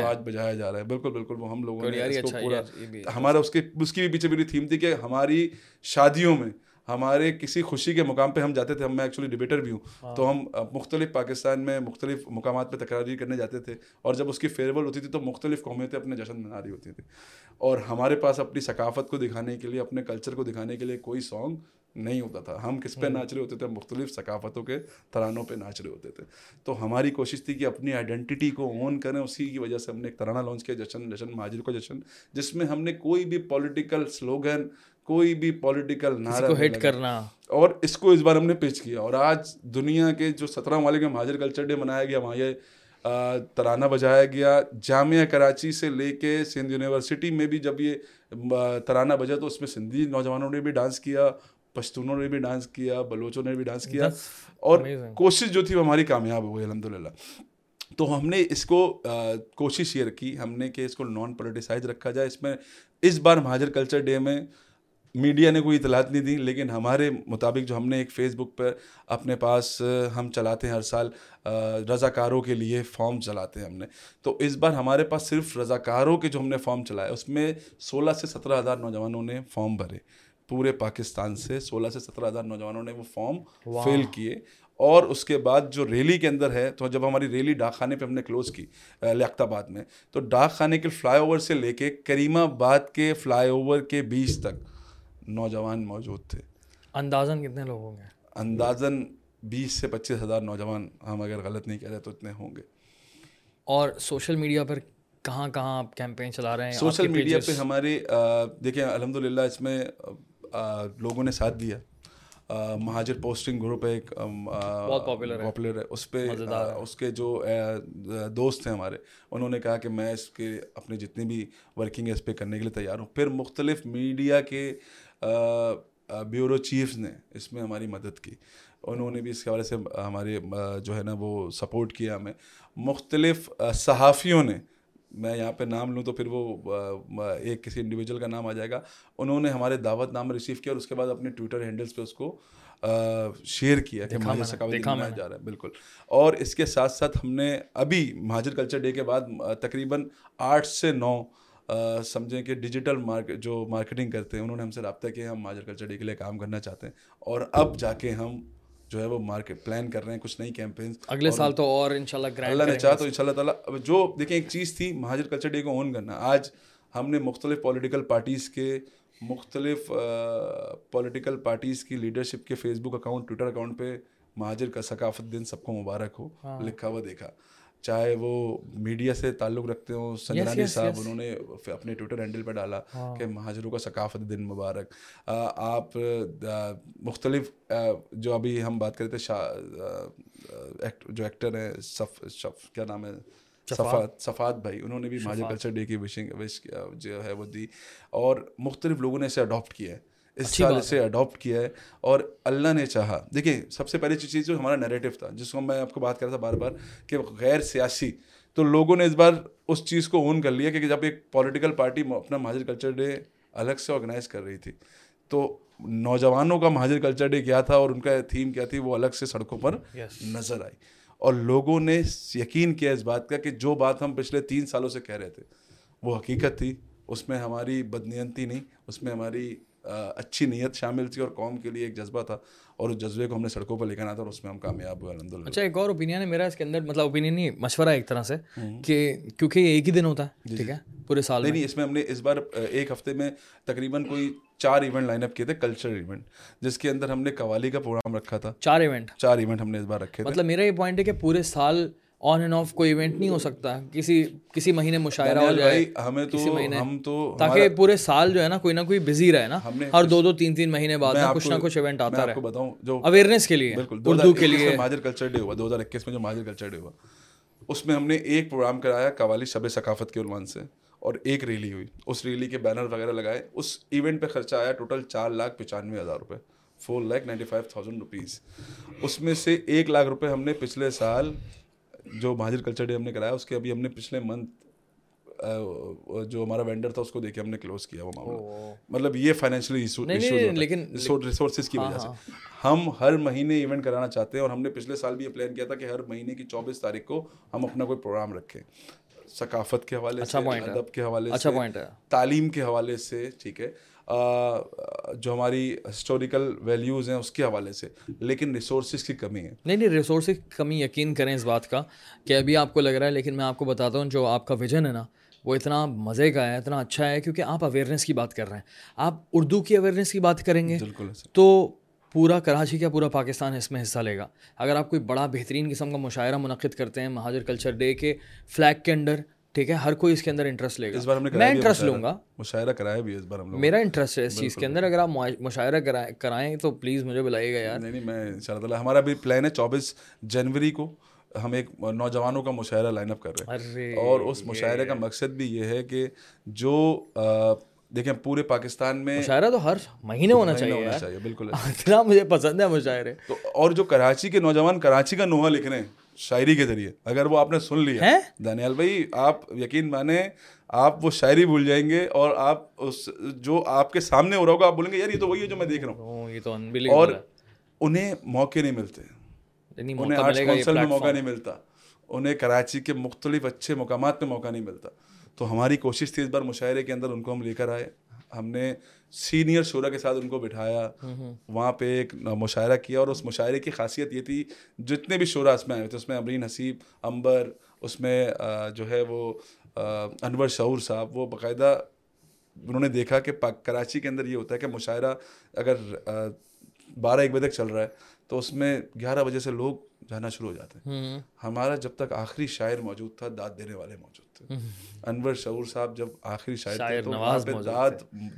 جو آج بجایا جا رہا ہے۔ بالکل بالکل وہ ہم لوگوں نے اس کو پورا ہمارا اس کے اس کی بھی پیچھے میری تھیم تھی کہ ہماری شادیوں میں ہمارے کسی خوشی کے مقام پہ ہم جاتے تھے ہم میں ایکچولی ڈبیٹر بھی ہوں۔ تو ہم مختلف پاکستان میں مختلف مقامات پہ تکراری کرنے جاتے تھے اور جب اس کی فیئرول ہوتی تھی تو مختلف قومیتیں اپنے جشن منا رہی ہوتی تھیں۔ اور ہمارے پاس اپنی ثقافت کو دکھانے کے لیے اپنے کلچر کو دکھانے کے لیے کوئی سانگ نہیں ہوتا تھا۔ ہم کس پہ ناچ رہے ہوتے تھے؟ مختلف ثقافتوں کے ترانوں پہ ناچ رہے ہوتے تھے۔ تو ہماری کوشش تھی کہ اپنی آئیڈینٹی کو اون کریں اسی کی وجہ سے ہم نے ایک ترانہ لانچ کیا جشن جشن مہاجر کا جشن جس میں ہم نے کوئی بھی پولیٹیکل سلوگن کوئی بھی پولیٹیکل نعرہ ہٹ کرنا۔ اور اس کو اس بار ہم نے پیش کیا۔ اور آج دنیا کے جو سترہ ممالک میں مہاجر کلچر ڈے منایا گیا وہاں یہ ترانہ بجایا گیا۔ جامعہ کراچی سے لے کے سندھ یونیورسٹی میں بھی جب یہ ترانہ بجا تو اس میں سندھی نوجوانوں نے بھی ڈانس کیا۔ پشتونوں نے بھی ڈانس کیا بلوچوں نے بھی ڈانس کیا۔ اور کوشش جو تھی وہ ہماری کامیاب ہو گئی الحمد للہ تو ہم نے اس کو کوشش یہ رکھی ہم نے کہ اس کو نان پولیٹیسائز رکھا جائے۔ اس میں اس بار مہاجر کلچر ڈے میں میڈیا نے کوئی اطلاعات نہیں دی لیکن ہمارے مطابق جو ہم نے ایک فیس بک پر اپنے پاس ہم چلاتے ہیں ہر سال رضاکاروں کے لیے فارم چلاتے ہیں ہم نے۔ تو اس بار ہمارے پاس صرف رضاکاروں کے جو ہم نے فارم چلائے اس میں سولہ سے سترہ ہزار نوجوانوں نے فارم بھرے۔ پورے پاکستان سے سولہ سے سترہ ہزار نوجوانوں نے وہ فارم فل کیے۔ اور اس کے بعد جو ریلی کے اندر ہے تو جب ہماری ریلی ڈاک خانے پہ ہم نے کلوز کی لیاقت آباد میں تو ڈاک خانے کے فلائی اوور سے لے کے کریم آباد کے فلائی اوور کے بیچ تک نوجوان موجود تھے۔ اندازاً کتنے لوگ ہوں گے؟ اندازاً بیس سے پچیس ہزار نوجوان ہم اگر غلط نہیں کہہ رہے تو اتنے ہوں گے۔ اور سوشل میڈیا پر کہاں کہاں آپ کیمپین چلا رہے ہیں؟ سوشل میڈیا پہ ہمارے دیکھیں الحمد للہ اس میں لوگوں نے ساتھ دیا۔ مہاجر پوسٹنگ گروپ ایک پاپولر ہے۔ اس پہ اس کے جو دوست ہیں ہمارے انہوں نے کہا کہ میں اس کے اپنے جتنی بھی ورکنگ ہے اس پہ کرنے کے لیے تیار ہوں۔ پھر مختلف میڈیا کے بیورو چیفز نے اس میں ہماری مدد کی۔ انہوں نے بھی اس کے حوالے سے ہمارے جو ہے نا وہ سپورٹ کیا ہمیں۔ مختلف صحافیوں نے میں یہاں پہ نام لوں تو پھر وہ ایک کسی انڈیویجول کا نام آ جائے گا۔ انہوں نے ہمارے دعوت نام ریسیو کیا اور اس کے بعد اپنے ٹویٹر ہینڈلس پہ اس کو شیئر کیا کہ مہاجر ثقافتی منایا جا رہا ہے۔ بالکل۔ اور اس کے ساتھ ساتھ ہم نے ابھی مہاجر کلچر ڈے کے بعد تقریباً آٹھ سے نو سمجھیں کہ ڈیجیٹل مارکیٹ جو مارکیٹنگ کرتے ہیں انہوں نے ہم سے رابطہ کیا ہم مہاجر کلچر ڈے کے لیے کام کرنا چاہتے ہیں۔ اور اب جا کے ہم جو ہے وہ مارکیٹ پلان کر رہے ہیں کچھ نئی کیمپینس اگلے سال تو اور انشاءاللہ گرینڈ اللہ نے چاہا تو انشاءاللہ تعالی جو دیکھیں ایک چیز تھی مہاجر کلچر ڈے کو اون کرنا۔ آج ہم نے مختلف پولیٹیکل پارٹیز کے مختلف پولیٹیکل پارٹیز کی لیڈرشپ کے Facebook account Twitter account پہ مہاجر کا ثقافت دن سب کو مبارک ہو ہاں۔ لکھا ہوا دیکھا۔ چاہے وہ میڈیا سے تعلق رکھتے ہوں سنجرانی صاحب انہوں نے اپنے ٹویٹر ہینڈل پہ ڈالا ہاں۔ کہ مہاجروں کا ثقافت دن مبارک۔ آپ مختلف جو ابھی ہم بات کرتے جو ایکٹر ہیں شف کیا نام ہے؟ صفات۔ صفات بھائی انہوں نے بھی مہاجر کلچر ڈے کی وشنگ وش جو ہے وہ دی۔ اور مختلف لوگوں نے اسے اڈاپٹ کیا ہے۔ اس سال سے اڈاپٹ کیا ہے اور اللہ نے چاہا۔ دیکھیں سب سے پہلے چیز جو ہمارا نیریٹو تھا جس کو میں آپ کو بات کر رہا تھا بار بار کہ غیر سیاسی۔ تو لوگوں نے اس بار اس چیز کو اون کر لیا کہ جب ایک پولیٹیکل پارٹی اپنا مہاجر کلچر ڈے الگ سے آرگنائز کر رہی تھی۔ تو نوجوانوں کا مہاجر کلچر ڈے کیا تھا اور ان کا تھیم کیا تھی وہ الگ سے سڑکوں پر نظر آئی۔ اور لوگوں نے یقین کیا اس بات کا کہ جو بات ہم پچھلے تین سالوں سے کہہ رہے تھے وہ حقیقت تھی۔ اس میں ہماری بدنیتی نہیں اس میں ہماری اچھی نیت شامل تھی اور قوم کے لیے ایک جذبہ تھا اور اس جذبے کو ہم نے سڑکوں پر لے کر آنا تھا اور اس میں ہم کامیاب ہوئے الحمد للہ اچھا ایک اور اوپینین ہے میرا اس کے اندر مطلب اوپینین نہیں مشورہ ایک طرح سے کہ کیونکہ یہ ایک ہی دن ہوتا ہے جی، جی۔ ٹھیک ہے پورے سال نہیں اس میں ہم نے اس بار ایک ہفتے میں تقریباً کوئی چار ایونٹ لائن اپ کیے تھے کلچر ایونٹ جس کے اندر ہم نے قوالی کا پروگرام رکھا تھا۔ چار ایونٹ چار ایونٹ ہم نے اس بار رکھے مطلب میرا یہ پوائنٹ ہے کہ پورے سال آن اینڈ آف کوئی ایونٹ نہیں ہو سکتا. کسی کسی مہینے مشاعرہ ہو جائے. ہمیں تو ہم تو تاکہ پورے سال جو ہے نا کوئی نہ کوئی بزی رہے نا. ہر دو دو تین تین مہینے بعد کچھ نہ کچھ ایونٹ آتا رہے. بتاؤں جو اویئرنیس کے لیے اردو کے لیے. ماجر کلچر ڈے ہوا دو ہزار اکیس میں جو ماجر کلچر ڈے ہوا اس میں ہم نے ایک پروگرام کرایا قوالی شب ثقافت کے عنوان سے اور ایک ریلی ہوئی. اس ریلی کے بینر وغیرہ لگائے اس ایونٹ پہ خرچہ آیا ٹوٹل چار لاکھ پچانوے ہزار روپے four lakh ninety five thousand rupees اس میں سے ایک لاکھ روپے ہم نے پچھلے سال جو مہاجر کلچر ڈے ہم نے کرایا اس کے ابھی ہم نے پچھلے منتھ جو ہمارا وینڈر تھا اس کو دیکھ کے ہم نے کلوز کیا وہ معاملہ۔ مطلب یہ فائنینشیل لیکن ریسورسز کی وجہ سے۔ ہم ہر مہینے ایونٹ کرانا چاہتے ہیں اور ہم نے پچھلے سال بھی یہ پلان کیا تھا کہ ہر مہینے کی چوبیس تاریخ کو ہم اپنا کوئی پروگرام رکھیں۔ ثقافت کے حوالے سے ادب کے حوالے سے تعلیم کے حوالے سے ٹھیک ہے۔ جو ہماری ہسٹوریکل ویلیوز ہیں اس کے حوالے سے۔ لیکن ریسورسز کی کمی ہے۔ نہیں نہیں ریسورسز کی کمی یقین کریں اس بات کا کہ ابھی آپ کو لگ رہا ہے لیکن میں آپ کو بتاتا ہوں جو آپ کا ویژن ہے نا وہ اتنا مزے کا ہے اتنا اچھا ہے کیونکہ آپ اویئرنیس کی بات کر رہے ہیں۔ آپ اردو کی اویئرنیس کی بات کریں گے بالکل تو پورا کراچی کا پورا پاکستان اس میں حصہ لے گا۔ اگر آپ کوئی بڑا بہترین قسم کا مشاعرہ منعقد کرتے ہیں مہاجر کلچر ڈے کے فلیگ کے اندر ٹھیک ہے ہر کوئی اس کے اندر انٹرسٹ لے گا۔ میں انٹرسٹ لوں گا۔ مشاعرہ کرایا بھی اس بار ہم لوگ میرا انٹرسٹ ہے اس چیز کے اندر اگر آپ مشاعرہ کرائیں تو پلیز مجھے بلائیے گا یار۔ نہیں نہیں میں ان شاء اللہ ہمارا بھی پلان ہے چوبیس جنوری کو ہم ایک نوجوانوں کا مشاعرہ لائن اپ کر رہے ہیں۔ اور اس مشاعرے کا مقصد بھی یہ ہے کہ جو دیکھیں پورے پاکستان میں مشاعرہ تو ہر مہینے ہونا چاہیے ہونا چاہیے بالکل۔ اتنا مجھے پسند ہے مشاعرے۔ تو اور جو کراچی کے نوجوان کراچی کا نوحہ لکھ رہے ہیں۔ شاعری کے ذریعے۔ اگر وہ آپ نے سن لیا۔ دانیال بھائی آپ یقین مانیں آپ وہ شاعری بھول جائیں گے اور آپ اس جو آپ کے سامنے ہو رہا ہوگا آپ بولیں گے یار یہ تو وہی ہے جو میں دیکھ رہا ہوں۔ یہ تو اور انہیں موقع نہیں ملتے۔ انہیں آرٹس کونسل میں موقع نہیں ملتا۔ انہیں کراچی کے مختلف اچھے مقامات میں موقع نہیں ملتا۔ تو ہماری کوشش تھی اس بار مشاعرے کے اندر ان کو ہم لے کر آئے۔ ہم نے سینئر شعرا کے ساتھ ان کو بٹھایا۔ وہاں پہ ایک مشاعرہ کیا اور اس مشاعرے کی خاصیت یہ تھی جتنے بھی شعرا اس میں آئے تھے اس میں امرین حسیب امبر اس میں جو ہے وہ انور شعور صاحب وہ باقاعدہ انہوں نے دیکھا کہ کراچی کے اندر یہ ہوتا ہے کہ مشاعرہ اگر بارہ ایک بجے تک چل رہا ہے تو اس میں گیارہ بجے سے لوگ جانا شروع ہو جاتے ہیں۔ ہمارا جب تک آخری شاعر موجود تھا داد دینے والے موجود تھے انور شعور صاحب جب آخری شاعر, تھے تو وہاں پہ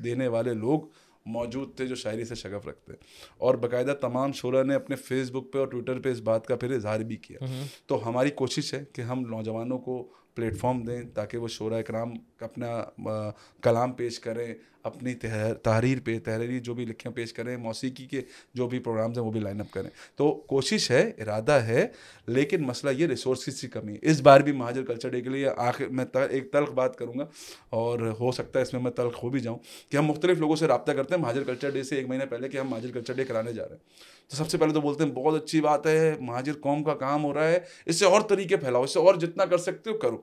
دینے والے لوگ موجود تھے جو شاعری سے شغف رکھتے اور باقاعدہ تمام شعرا نے اپنے فیس بک پہ اور ٹویٹر پہ اس بات کا پھر اظہار بھی کیا۔ تو ہماری کوشش ہے کہ ہم نوجوانوں کو پلیٹ فارم دیں تاکہ وہ شعرا اکرام اپنا کلام پیش کریں، اپنی تحریر پہ، تحریری جو بھی لکھیں پیش کریں، موسیقی کے جو بھی پروگرامز ہیں وہ بھی لائن اپ کریں۔ تو کوشش ہے، ارادہ ہے، لیکن مسئلہ یہ ریسورسز کی کمی ہے۔ اس بار بھی مہاجر کلچر ڈے کے لیے آخر، میں ایک تلخ بات کروں گا اور ہو سکتا ہے اس میں میں تلخ ہو بھی جاؤں کہ ہم مختلف لوگوں سے رابطہ کرتے ہیں مہاجر کلچر ڈے سے ایک مہینہ پہلے کہ ہم مہاجر کلچر ڈے کرانے جا رہے ہیں۔ تو سب سے پہلے تو بولتے ہیں بہت اچھی بات ہے مہاجر قوم کا کام ہو رہا ہے اس سے اور طریقے پھیلاؤ اس سے اور جتنا کر سکتے ہو کرو۔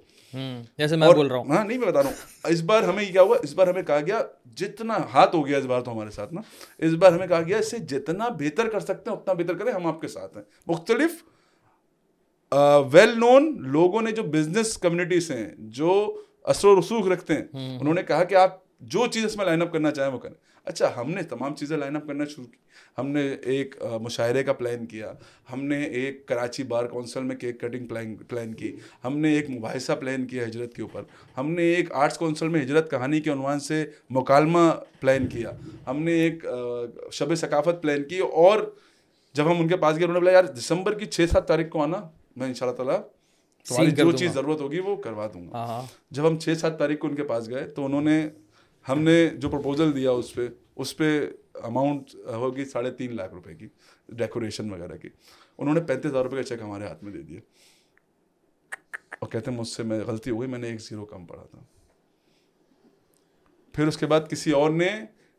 جیسے میں بول رہا ہوں۔ ہاں نہیں میں بتا رہا ہوں اس بار ہمیں کیا ہوا اس بار ہمیں کہا گیا جتنا ہاتھ ہو گیا اس بار تو ہمارے ساتھ نا اس بار ہمیں کہا گیا اس سے جتنا بہتر کر سکتے ہیں اتنا بہتر کریں ہم آپ کے ساتھ ہیں۔ مختلف ویل نون لوگوں نے جو بزنس کمیونٹی سے ہیں جو اثر و رسوخ رکھتے ہیں انہوں نے کہا کہ آپ جو چیز اس میں لائن اپ کرنا چاہیں وہ کریں۔ اچھا ہم نے تمام چیزیں لائن اپ کرنا شروع کی۔ ہم نے ایک مشاعرے کا پلان کیا۔ ہم نے ایک کراچی بار کونسل میں کیک کٹنگ پلان پلان کی۔ ہم نے ایک مباحثہ پلان کیا ہجرت کے اوپر۔ ہم نے ایک آرٹس کونسل میں ہجرت کہانی کے عنوان سے مکالمہ پلان کیا۔ ہم نے ایک شب ثقافت پلان کی۔ اور جب ہم ان کے پاس گئے انہوں نے بولا یار دسمبر کی چھ سات تاریخ کو آنا میں ان شاء اللہ تعالیٰ تمہاری جو چیز ضرورت ہوگی وہ کروا دوں گا۔ جب ہم چھ سات تاریخ کو ان کے پاس گئے تو انہوں نے ہم نے جو پرپوزل دیا اس پہ اس پہ اماؤنٹ ہوگی ساڑھے تین لاکھ روپے کی ڈیکوریشن وغیرہ کی۔ انہوں نے پینتیس ہزار روپے کا چیک ہمارے ہاتھ میں دے دیا۔ اور کہتے ہیں مجھ سے میں غلطی ہوئی میں نے ایک زیرو کم پڑا تھا۔ پھر اس کے بعد کسی اور نے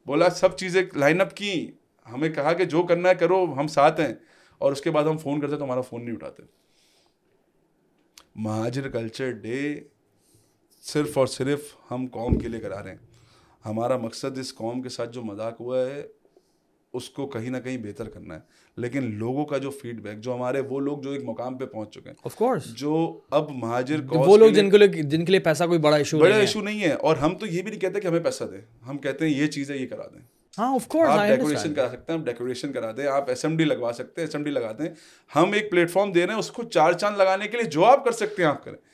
بولا، سب چیزیں لائن اپ کی۔ ہمیں کہا کہ جو کرنا ہے کرو، ہم ساتھ ہیں۔ اور اس کے بعد ہم فون کرتے تو ہمارا فون نہیں اٹھاتے۔ مہاجر کلچر ڈے صرف اور صرف ہم قوم کے لیے کرا رہے ہیں۔ ہمارا مقصد اس قوم کے ساتھ جو مذاق ہوا ہے اس کو کہیں نہ کہیں بہتر کرنا ہے۔ لیکن لوگوں کا جو فیڈ بیک جو ہمارے وہ لوگ جو ایک مقام پہ پہنچ چکے ہیں آف کورس جو اب مہاجر وہ لوگ جن کے لیے جن کے لیے پیسہ کوئی بڑا ایشو بڑا ایشو نہیں ہے۔ اور ہم تو یہ بھی نہیں کہتے کہ ہمیں پیسہ دیں۔ ہم کہتے ہیں یہ چیزیں یہ کرا دیں۔ ہاں آف کورس آپ ڈیکوریشن کرا سکتے ہیں ہم ڈیکوریشن کرا دیں۔ آپ ایس ایم ڈی لگوا سکتے ہیں ایس ایم ڈی لگا دیں۔ ہم ایک پلیٹ فارم دے رہے ہیں اس کو چار چاند لگانے کے لیے جو آپ کر سکتے ہیں آپ کریں۔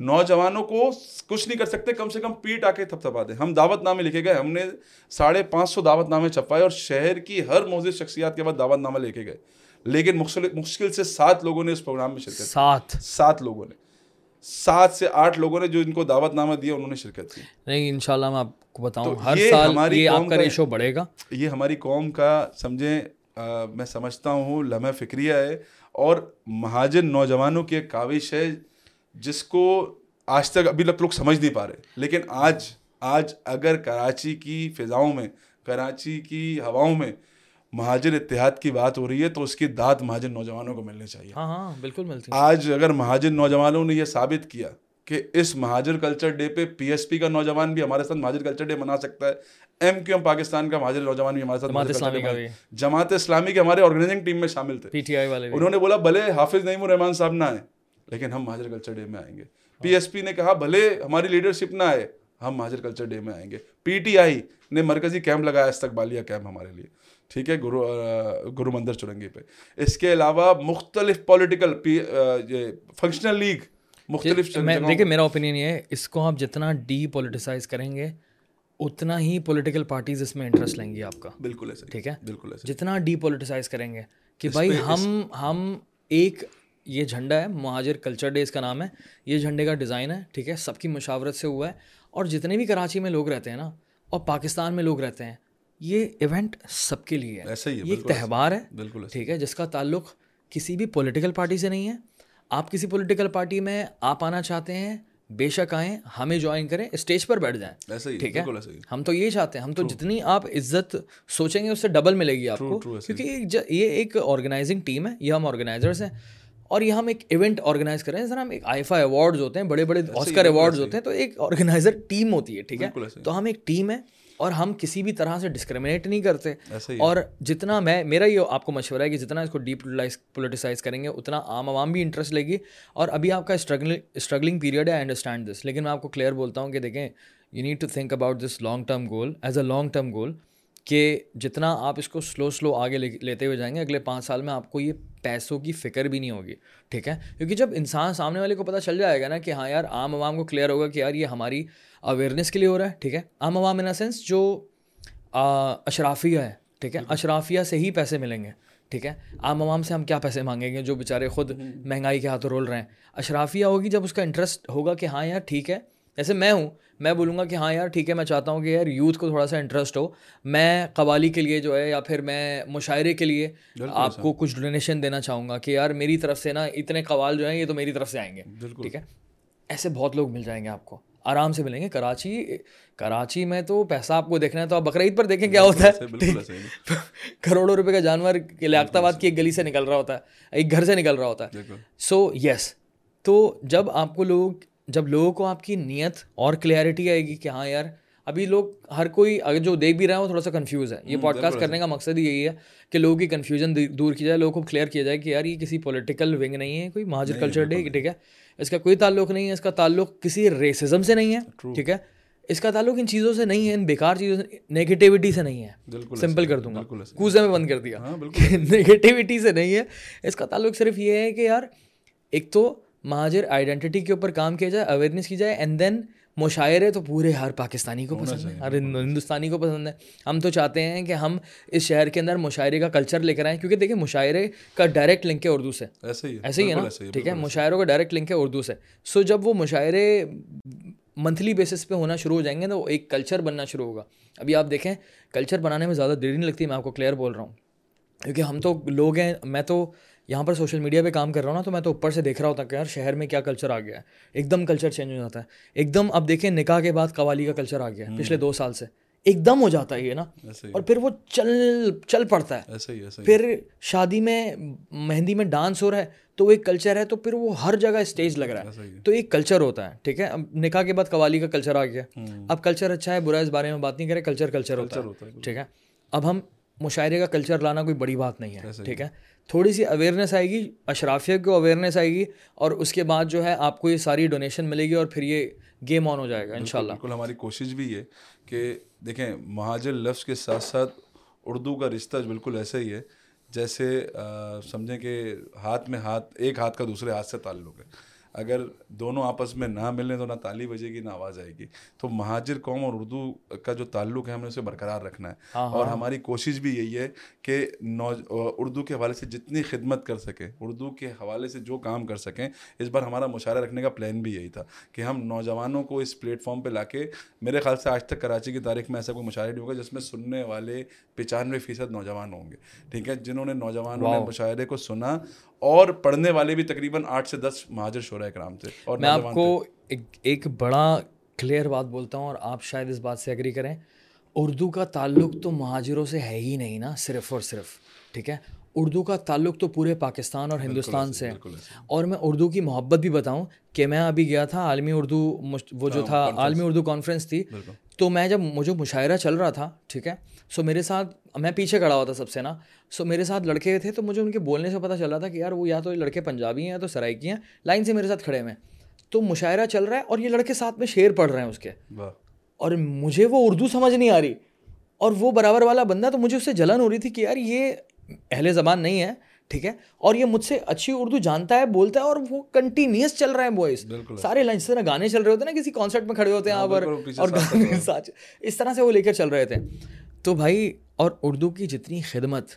نوجوانوں کو کچھ نہیں کر سکتے کم سے کم پیٹ آ کے تھپ تھپا دیں۔ ہم دعوت نامے لکھے گئے ہم نے ساڑھے پانچ سو دعوت نامے چھپائے اور شہر کی ہر موزد شخصیات کے بعد دعوت نامہ لے کے گئے۔ لیکن مشکل سے سات لوگوں نے اس پروگرام میں شرکت ساتھ سات۔ لوگوں نے۔ سات سے آٹھ لوگوں نے جو ان کو دعوت نامہ دیا انہوں نے شرکت کی۔ نہیں ان شاء اللہ میں آپ کو بتاؤں ہر سال ہماری آپ کا ریشو بڑھے گا۔ یہ ہماری قوم کا سمجھیں میں سمجھتا ہوں لمحہ فکریہ ہے۔ اور مہاجر نوجوانوں کی ایک کاوش ہے جس کو آج تک ابھی تک لوگ سمجھ نہیں پا رہے۔ لیکن آج آج اگر کراچی کی فضاؤں میں کراچی کی ہواؤں میں مہاجر اتحاد کی بات ہو رہی ہے تو اس کی داد مہاجر نوجوانوں کو ملنی چاہیے۔ ہاں ہاں بالکل ملتی آج اگر مہاجر نوجوانوں نے یہ ثابت کیا کہ اس مہاجر کلچر ڈے پہ پی ایس پی کا نوجوان بھی ہمارے ساتھ مہاجر کلچر ڈے منا سکتا ہے ایم کیو ایم پاکستان کا مہاجر نوجوان بھی ہمارے ساتھ جماعت اسلامی کا جماعت اسلامی کے ہمارے آرگنائزنگ ٹیم میں شامل تھے۔ پی ٹی آئی والے انہوں نے بولا بھلے حافظ نعیم الرحمان صاحب نہ آئے لیکن ہم مہاجر کلچر ڈے میں آئیں گے۔ پی ایس پی نے کہا بھلے ہماری لیڈرشپ نہ آئے ہم مہاجر کلچر ڈے میں آئیں گے۔ پی ٹی آئی نے مرکزی کیمپ لگایا استقبالیہ کیمپ ہمارے لیے۔ ٹھیک ہے گرو گرو مندر چرنگی پہ۔ اس کے علاوہ مختلف پولیٹیکل فنکشنل لیگ مختلف دیکھیں میرا اوپینین یہ ہے اس کو آپ جتنا ڈی پولیٹیسائز کریں گے اتنا ہی پولیٹیکل پارٹیز اس میں انٹرسٹ لیں گی آپ کا۔ بالکل ایسے ٹھیک ہے؟ بالکل ایسے جتنا ڈی پولیٹیسائز کریں گے کہ بھائی ہم ہم ایک یہ جھنڈا ہے مہاجر کلچر ڈے اس کا نام ہے۔ یہ جھنڈے کا ڈیزائن ہے ٹھیک ہے؟ سب کی مشاورت سے ہوا ہے۔ اور جتنے بھی کراچی میں لوگ رہتے ہیں نا اور پاکستان میں لوگ رہتے ہیں یہ ایونٹ سب کے لیے ہے۔ یہ ایک تہوار ہے بالکل ٹھیک ہے؟ جس کا تعلق کسی بھی پولیٹیکل پارٹی سے نہیں ہے۔ آپ کسی پولیٹیکل پارٹی میں آپ آنا چاہتے ہیں بے شک آئیں ہمیں جوائن کریں اسٹیج پر بیٹھ جائیں۔ ٹھیک ہے؟ ہم تو یہ چاہتے ہیں ہم تو جتنی آپ عزت سوچیں گے اس سے ڈبل ملے گی آپ کو۔ کیونکہ یہ ایک آرگنائزنگ ٹیم ہے یہ ہم آرگنائزرس ہیں۔ اور یہ ہم ایک ایونٹ آرگنائز کر رہے ہیں۔ جیسا ہم ایک آئیفا ایوارڈز ہوتے ہیں بڑے بڑے آسکر ایوارڈز ہوتے ہیں۔ تو ایک آرگنائزر ٹیم ہوتی ہے ٹھیک ہے؟ تو ہم ایک ٹیم ہے اور ہم کسی بھی طرح سے ڈسکریمنیٹ نہیں کرتے۔ اور جتنا میں میرا یہ آپ کو مشورہ ہے کہ جتنا اس کو ڈیپ پولیٹیسائز کریں گے اتنا عام عوام بھی انٹرسٹ لے گی۔ اور ابھی آپ کا اسٹرگلنگ اسٹرگلنگ پیریڈ ہے آئی انڈرسٹینڈ دس لیکن میں آپ کو کلیئر بولتا ہوں کہ دیکھیں you need to think about this long term goal as a long term goal کہ جتنا آپ اس کو سلو سلو آگے لیتے ہوئے جائیں گے اگلے پانچ سال میں آپ کو یہ پیسوں کی فکر بھی نہیں ہوگی ٹھیک ہے؟ کیونکہ جب انسان سامنے والے کو پتہ چل جائے گا نا کہ ہاں یار عام عوام کو کلیئر ہوگا کہ یار یہ ہماری اویئرنیس کے لیے ہو رہا ہے ٹھیک ہے؟ عام عوام ان سینس جو اشرافیہ ہے ٹھیک ہے؟ اشرافیہ سے ہی پیسے ملیں گے ٹھیک ہے؟ عام عوام سے ہم کیا پیسے مانگیں گے جو بیچارے خود مہنگائی کے ہاتھوں رول رہے ہیں؟ اشرافیہ ہوگی جب اس کا انٹرسٹ ہوگا کہ ہاں یار ٹھیک ہے جیسے میں ہوں میں بولوں گا کہ ہاں یار ٹھیک ہے میں چاہتا ہوں کہ یار یوتھ کو تھوڑا سا انٹرسٹ ہو۔ میں قوالی کے لیے جو ہے یا پھر میں مشاعرے کے لیے آپ کو کچھ ڈونیشن دینا چاہوں گا کہ یار میری طرف سے نا اتنے قوال جو ہیں یہ تو میری طرف سے آئیں گے۔ ٹھیک ہے؟ ایسے بہت لوگ مل جائیں گے آپ کو۔ آرام سے ملیں گے۔ کراچی کراچی میں تو پیسہ آپ کو دیکھنا ہے تو آپ بقرعید پر دیکھیں کیا ہوتا ہے۔ کروڑوں روپے کا جانور لیاقت آباد کی ایک گلی سے نکل رہا ہوتا ہے ایک گھر سے نکل رہا ہوتا ہے۔ سو یس تو جب آپ کو لوگ جب لوگوں کو آپ کی نیت اور کلیئرٹی آئے گی کہ ہاں یار ابھی لوگ ہر کوئی اگر جو دیکھ بھی رہا ہے وہ تھوڑا سا کنفیوز ہے۔ یہ پوڈ کاسٹ کرنے کا مقصد یہی ہے کہ لوگوں کی کنفیوژن دور کی جائے لوگوں کو کلیئر کیا جائے کہ یار یہ کسی پولیٹیکل ونگ نہیں ہے کوئی مہاجر کلچر ڈے ٹھیک ہے۔ اس کا کوئی تعلق نہیں ہے اس کا تعلق کسی ریسزم سے نہیں ہے ٹھیک ہے۔ اس کا تعلق ان چیزوں سے نہیں ہے ان بیکار چیزوں سے نگیٹیوٹی سے نہیں ہے۔ بالکل سمپل کر دوں گا۔ کوزے میں بند کر دیا۔ ہاں نگیٹیوٹی سے نہیں ہے۔ اس کا تعلق صرف یہ ہے کہ یار ایک تو مہاجر آئیڈینٹی کے اوپر کام کیا جائے اویئرنیس کی جائے اینڈ دین مشاعرے تو پورے ہر پاکستانی کو پسند ہے ہر ہندوستانی کو پسند ہے ہم تو چاہتے ہیں کہ ہم اس شہر کے اندر مشاعرے کا کلچر لے کر آئیں کیونکہ دیکھیں مشاعرے کا ڈائریکٹ لنک ہے اردو سے۔ ایسے ہی ہے ایسے ہی ہے نا؟ ٹھیک ہے مشاعروں کا ڈائریکٹ لنک ہے اردو سے۔ سو جب وہ مشاعرے منتھلی بیسس پہ ہونا شروع ہو جائیں گے تو ایک کلچر بننا شروع ہوگا۔ ابھی آپ دیکھیں کلچر بنانے میں زیادہ دیر نہیں لگتی میں آپ کو کلیئر بول رہا ہوں۔ کیونکہ ہم تو لوگ ہیں میں تو یہاں پر سوشل میڈیا پہ کام کر رہا ہوں نا تو میں تو اوپر سے دیکھ رہا ہوتا کہ یار شہر میں کیا کلچر آ گیا ہے۔ ایک دم کلچر چینج ہو جاتا ہے۔ ایک دم اب دیکھیں نکاح کے بعد قوالی کا کلچر آ گیا ہے پچھلے دو سال سے۔ ایک دم ہو جاتا ہے یہ نا۔ اور پھر وہ چل چل پڑتا ہے۔ پھر شادی میں مہندی میں ڈانس ہو رہا ہے تو وہ ایک کلچر ہے تو پھر وہ ہر جگہ اسٹیج لگ رہا ہے۔ تو ایک کلچر ہوتا ہے ٹھیک ہے؟ اب نکاح کے بعد قوالی کا کلچر آ گیا۔ اب کلچر اچھا ہے برا اس بارے میں بات نہیں کرے کلچر کلچر ہوتا ہے۔ ٹھیک ہے؟ اب ہم مشاعرے کا کلچر لانا کوئی بڑی بات نہیں ہے ٹھیک ہے؟ تھوڑی سی اویئرنیس آئے گی اشرافیہ کو اویئرنیس آئے گی اور اس کے بعد جو ہے آپ کو یہ ساری ڈونیشن ملے گی اور پھر یہ گیم آن ہو جائے گا ان شاء اللہ بالکل ہماری کوشش بھی ہے کہ دیکھیں مہاجر لفظ کے ساتھ ساتھ اردو کا رشتہ بالکل ایسا ہی ہے جیسے سمجھیں کہ ہاتھ میں ہاتھ ایک ہاتھ کا دوسرے ہاتھ سے تعلق ہے۔ اگر دونوں آپس میں نہ ملیں تو نہ تالی بجے گی نہ آواز آئے گی۔ تو مہاجر قوم اور اردو کا جو تعلق ہے ہمیں اسے برقرار رکھنا ہے۔ اور ہماری کوشش بھی یہی ہے کہ نو اردو کے حوالے سے جتنی خدمت کر سکیں اردو کے حوالے سے جو کام کر سکیں اس بار ہمارا مشاعرہ رکھنے کا پلان بھی یہی تھا کہ ہم نوجوانوں کو اس پلیٹ فارم پہ لا کے میرے خیال سے آج تک کراچی کی تاریخ میں ایسا کوئی مشاعرہ نہیں ہوگا جس میں سننے والے پچانوے فیصد نوجوان ہوں گے۔ ٹھیک ہے؟ جنہوں نے نوجوانوں نے مشاعرے کو سنا اور پڑھنے والے بھی تقریباً آٹھ سے دس مہاجر شعرا کرام تھے۔ اور میں آپ کو ایک بڑا کلیئر بات بولتا ہوں اور آپ شاید اس بات سے اگری کریں۔ اردو کا تعلق تو مہاجروں سے ہے ہی نہیں نا صرف اور صرف ٹھیک ہے؟ اردو کا تعلق تو پورے پاکستان اور ہندوستان سے اور میں اردو کی محبت بھی بتاؤں کہ میں ابھی گیا تھا عالمی اردو وہ جو تھا عالمی اردو کانفرنس تھی۔ تو میں جب مجھے مشاعرہ چل رہا تھا ٹھیک ہے؟ سو میرے ساتھ میں پیچھے کھڑا ہوا تھا سب سے نا. سو میرے ساتھ لڑکے تھے تو مجھے ان کے بولنے سے پتہ چل رہا تھا کہ یار وہ یا تو لڑکے پنجابی ہیں یا تو سرائکی ہیں. لائن سے میرے ساتھ کھڑے ہوئے تو مشاعرہ چل رہا ہے اور یہ لڑکے ساتھ میں شعر پڑھ رہے ہیں اس کے. اور مجھے وہ اردو سمجھ نہیں آ رہی. اور وہ برابر والا بندہ تو مجھے اس سے جلن ہو رہی تھی کہ یار یہ اہل زبان نہیں ہے. ٹھیک ہے؟ اور یہ مجھ سے اچھی اردو جانتا ہے بولتا ہے اور وہ کنٹینیوس چل رہا ہے وائس سارے لنچ طرح گانے چل رہے ہوتے ہیں نا کسی کانسرٹ میں کھڑے ہوتے ہیں آپ اور اس طرح سے وہ لے کر چل رہے تھے۔ تو بھائی اور اردو کی جتنی خدمت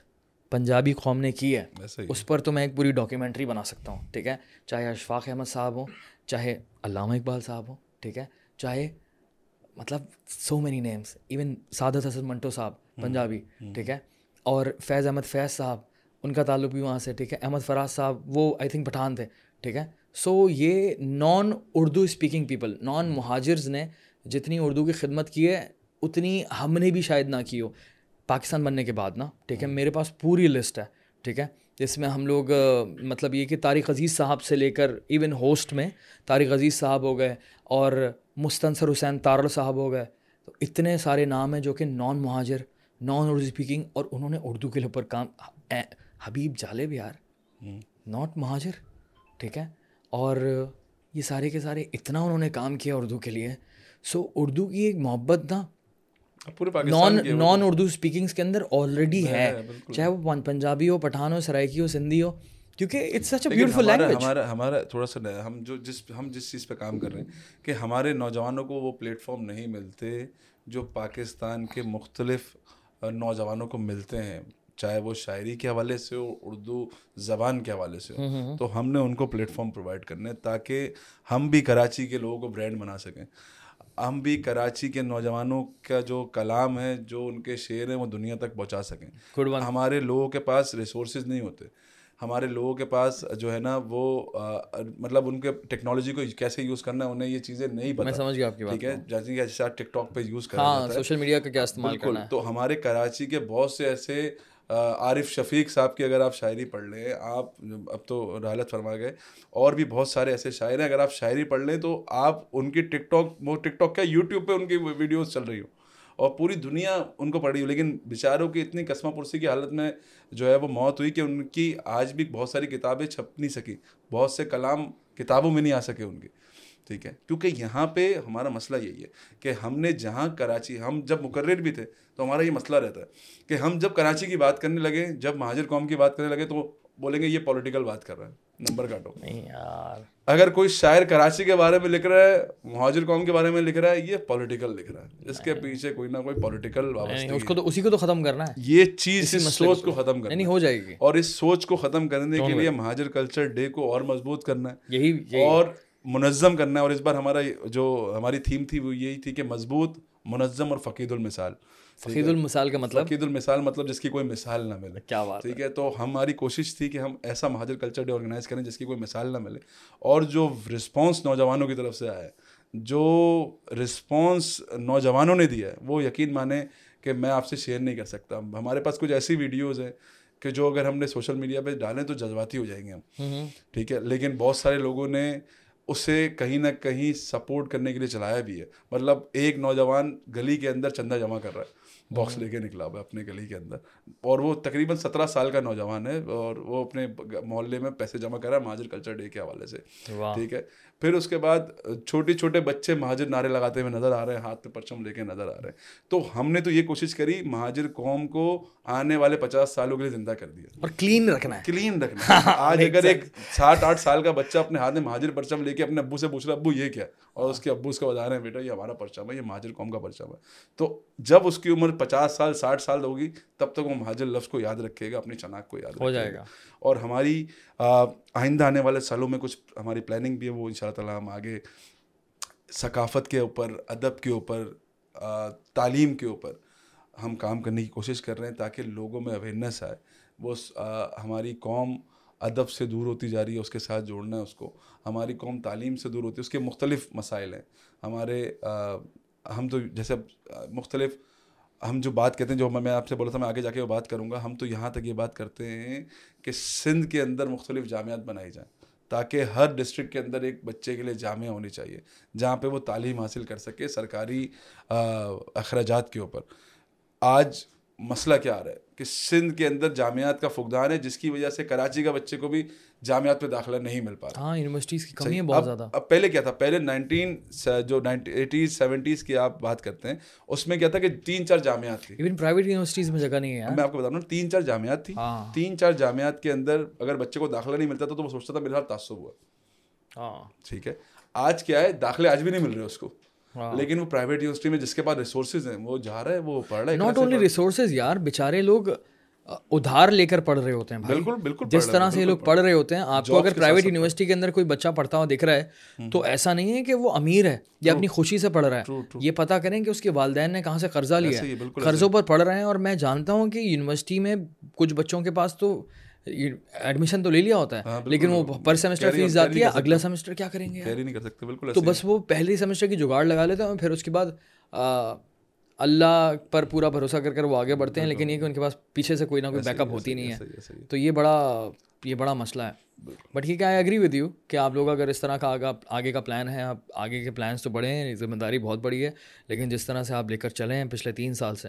پنجابی قوم نے کی ہے اس پر تو میں ایک پوری ڈاکیومنٹری بنا سکتا ہوں ٹھیک ہے؟ چاہے اشفاق احمد صاحب ہوں چاہے علامہ اقبال صاحب ہوں ٹھیک ہے؟ چاہے مطلب so many names even Saadat Hasan Manto صاحب پنجابی ٹھیک ہے؟ اور فیض احمد فیض صاحب ان کا تعلق بھی وہاں سے ٹھیک ہے؟ احمد فراز صاحب وہ آئی تھنک پٹھان تھے ٹھیک ہے؟ سو یہ non Urdu speaking people non Mohajirs نے جتنی اردو کی خدمت کی ہے اتنی ہم نے بھی شاید نہ کی ہو۔ پاکستان بننے کے بعد نا ٹھیک ہے میرے پاس پوری لسٹ ہے ٹھیک ہے۔ جس میں ہم لوگ مطلب یہ کہ طارق عزیز صاحب سے لے کر ایون ہوسٹ میں طارق عزیز صاحب ہو گئے اور مستنصر حسین تارل صاحب ہو گئے۔ تو اتنے سارے نام ہیں جو کہ نان مہاجر نان اردو اسپیکنگ اور انہوں نے اردو کے اوپر کام۔ حبیب جالب یار ناٹ مہاجر ٹھیک ہے۔ اور یہ سارے کے سارے اتنا انہوں نے کام کیا اردو کے لیے۔ سو اردو کی ایک محبت نا نان نان اردو اسپیکنگس کے اندر آلریڈی ہے چاہے وہ پنجابی ہو پٹھان ہو سرائکی ہو سندھی ہو کیونکہ it's such a beautiful language ہمارا ہمارا تھوڑا سا ہم جو جس ہم جس چیز پہ کام کر رہے ہیں کہ ہمارے نوجوانوں کو وہ پلیٹ فارم نہیں ملتے جو پاکستان کے مختلف نوجوانوں کو ملتے ہیں۔ چاہے وہ شاعری کے حوالے سے ہو اردو زبان کے حوالے سے ہو۔ تو ہم نے ان کو پلیٹ فارم پرووائڈ کرنے تاکہ ہم بھی کراچی کے لوگوں کو برانڈ بنا سکیں۔ ہم بھی کراچی کے نوجوانوں کا جو کلام ہے جو ان کے شعر ہیں وہ دنیا تک پہنچا سکیں۔ ہمارے لوگوں کے پاس ریسورسز نہیں ہوتے۔ ہمارے لوگوں کے پاس جو ہے نا وہ مطلب ان کے ٹیکنالوجی کو کیسے یوز کرنا ہے انہیں یہ چیزیں نہیں پتا سمجھ گیا آپ کی ٹھیک ہے؟ جیسے کہ ٹک ٹاک پہ یوز کرنا سوشل میڈیا کا کیا استعمال کرنا ہے۔ تو ہمارے کراچی کے بہت سے ایسے عارف شفیق صاحب کی اگر آپ شاعری پڑھ لیں، آپ اب تو رحلت فرما گئے، اور بھی بہت سارے ایسے شاعر ہیں، اگر آپ شاعری پڑھ لیں تو آپ ان کی ٹک ٹاک، وہ ٹک ٹاک کیا، یوٹیوب پہ ان کی ویڈیوز چل رہی ہوں اور پوری دنیا ان کو پڑھ رہی ہو، لیکن بیچاروں کی اتنی قسمہ پرسی کی حالت میں جو ہے وہ موت ہوئی کہ ان کی آج بھی بہت ساری کتابیں چھپ نہیں سکی، بہت سے کلام کتابوں میں نہیں آ سکے ان کی ٹھیک ہے؟ کیونکہ یہاں پہ ہمارا مسئلہ یہی ہے کہ ہم نے جہاں کراچی ہم جب مقرر بھی تھے تو ہمارا یہ مسئلہ رہتا ہے کہ ہم جب کراچی کی بات کرنے لگے جب مہاجر قوم کی بات کرنے لگے تو بولیں گے یہ پولیٹیکل بات کر رہا ہے نمبر کاٹو۔ نہیں یار۔ اگر کوئی شاعر کراچی کے بارے میں لکھ رہا ہے مہاجر قوم کے بارے میں لکھ رہا ہے یہ پولیٹیکل لکھ رہا ہے۔ اس کے پیچھے کوئی نہ کوئی پولیٹیکل اس کو تو اسی کو تو ختم کرنا ہے۔ یہ چیز اس سوچ کو ختم کرنا ہو جائے گی۔ اور اس سوچ کو ختم کرنے کے لیے مہاجر کلچر ڈے کو اور مضبوط کرنا ہے۔ یہی۔ اور منظم کرنا ہے اور اس بار ہمارا جو ہماری تھیم تھی وہ یہی تھی کہ مضبوط منظم اور فقید المثال۔ فقید المثال کا مطلب؟ فقید المثال مطلب جس کی کوئی مثال نہ ملے۔ کیا بات ٹھیک ہے؟ تو ہماری کوشش تھی کہ ہم ایسا مہاجر کلچر ڈے آرگنائز کریں جس کی کوئی مثال نہ ملے۔ اور جو رسپانس نوجوانوں کی طرف سے آیا ہے جو رسپانس نوجوانوں نے دیا ہے وہ یقین مانیں کہ میں آپ سے شیئر نہیں کر سکتا۔ ہمارے پاس کچھ ایسی ویڈیوز ہیں کہ جو اگر ہم نے سوشل میڈیا پہ ڈالیں تو جذباتی ہو جائیں گے ہم۔ ٹھیک ہے؟ لیکن بہت سارے لوگوں نے اسے کہیں نہ کہیں سپورٹ کرنے کے لیے چلایا بھی ہے۔ مطلب ایک نوجوان گلی کے اندر چندہ جمع کر رہا ہے باکس لے کے نکلا ہوا ہے اپنے گلی کے اندر۔ اور وہ تقریباً سترہ سال کا نوجوان ہے اور وہ اپنے محلے میں پیسے جمع کر رہا ہے مہاجر کلچر ڈے کے حوالے سے۔ ٹھیک ہے۔ پھر اس کے بعد چھوٹے چھوٹے بچے مہاجر نعرے لگاتے ہوئے نظر آ رہے ہیں ہاتھ پہ پرچم لے کے نظر آ رہے ہیں۔ تو ہم نے تو یہ کوشش کری مہاجر قوم کو آنے والے پچاس سالوں کے لیے زندہ کر دیا۔ اور کلین رکھنا ہے۔ کلین رکھنا آج اگر ایک سات آٹھ سال کا بچہ اپنے ہاتھ میں مہاجر پرچم لے کے اپنے ابو سے پوچھ رہا ابو یہ کیا؟ اور اس کے ابو اس کو بتا رہے ہیں بیٹا یہ ہمارا پرچم ہے یہ مہاجر قوم کا پرچم ہے۔ تو جب اس کی عمر پچاس سال ساٹھ سال ہوگی تب تک وہ مہاجر لفظ کو یاد رکھے گا اپنی چناک کو یاد ہو جائے گا۔ اور ہماری آئندہ آنے والے سالوں میں کچھ ہماری پلاننگ بھی ہے وہ ان شاء اللہ تعالیٰ ہم آگے ثقافت کے اوپر ادب کے اوپر تعلیم کے اوپر ہم کام کرنے کی کوشش کر رہے ہیں تاکہ لوگوں میں اویئرنیس آئے۔ وہ ہماری قوم ادب سے دور ہوتی جا رہی ہے اس کے ساتھ جوڑنا ہے اس کو۔ ہماری قوم تعلیم سے دور ہوتی ہے اس کے مختلف مسائل ہیں۔ ہمارے ہم تو جیسے مختلف ہم جو بات کہتے ہیں، جو میں آپ سے بولا تھا، میں آگے جا کے وہ بات کروں گا۔ ہم تو یہاں تک یہ بات کرتے ہیں کہ سندھ کے اندر مختلف جامعات بنائی جائیں، تاکہ ہر ڈسٹرکٹ کے اندر ایک بچے کے لیے جامعہ ہونی چاہیے، جہاں پہ وہ تعلیم حاصل کر سکے سرکاری اخراجات کے اوپر۔ آج مسئلہ کیا آ رہا ہے کہ سندھ کے اندر جامعات کا فقدان ہے جس کی وجہ سے کراچی کا بچے کو بھی جامعات پہ داخلہ نہیں مل پا رہا۔ ہاں یونیورسٹیز کی کمی ہے بہت زیادہ۔ اب پہلے کیا تھا؟ پہلے نائنٹین جو ایٹیز سیونٹیز کی آپ بات کرتے ہیں اس میں کیا تھا کہ تین چار جامعات تھی۔ ایون پرائیوٹ یونیورسٹیز میں جگہ نہیں ہے میں آپ کو بتا رہا ہوں تین چار جامعات تھی۔ ہاں۔ تین چار جامعات کے اندر اگر بچے کو داخلہ نہیں ملتا تھا تو وہ سوچتا تھا میرے ساتھ تعصب ہوا۔ ہاں۔ ٹھیک ہے۔ آج کیا ہے؟ داخلے آج بھی نہیں مل رہے اس کو۔ لیکن وہ پرائیویٹ یونیورسٹی میں جس کے پاس ریسورسز ہیں وہ جا رہا ہے وہ پڑھ رہا ہے ناٹ اونلی ریسورسز یار بیچارے لوگ ادھار لے کر پڑھ رہے ہوتے ہیں بالکل بالکل جس طرح سے یہ لوگ پڑھ رہے ہوتے ہیں آپ کو اگر پرائیویٹ یونیورسٹی کے اندر کوئی بچہ پڑھتا ہوا دکھ رہا ہے تو ایسا نہیں ہے کہ وہ امیر ہے یا اپنی خوشی سے پڑھ رہا ہے۔ یہ پتا کریں کہ اس کے والدین نے کہاں سے قرضہ لیا ہے قرضوں پر پڑھ رہے ہیں اور میں جانتا ہوں کہ یونیورسٹی میں کچھ بچوں کے پاس تو ایڈمیشن تو لے لیا ہوتا ہے لیکن وہ پر سیمسٹر فیس جاتی ہے اگلا سیمسٹر کیا کریں گے؟ نہیں کر سکتے بالکل تو بس وہ پہلی سیمسٹر کی جگاڑ لگا لیتے ہیں پھر اس کے بعد اللہ پر پورا بھروسہ کر کر وہ آگے بڑھتے ہیں لیکن یہ کہ ان کے پاس پیچھے سے کوئی نہ کوئی بیک اپ ہوتی نہیں ہے۔ تو یہ بڑا یہ بڑا مسئلہ ہے۔ بٹ یہ کیا آئی اگری ود یو کہ آپ لوگ اگر اس طرح کا آگے کا پلان ہے آپ آگے کے پلانس تو بڑے ہیں ذمہ داری بہت بڑی ہے لیکن جس طرح سے آپ لے کر چلے ہیں پچھلے تین سال سے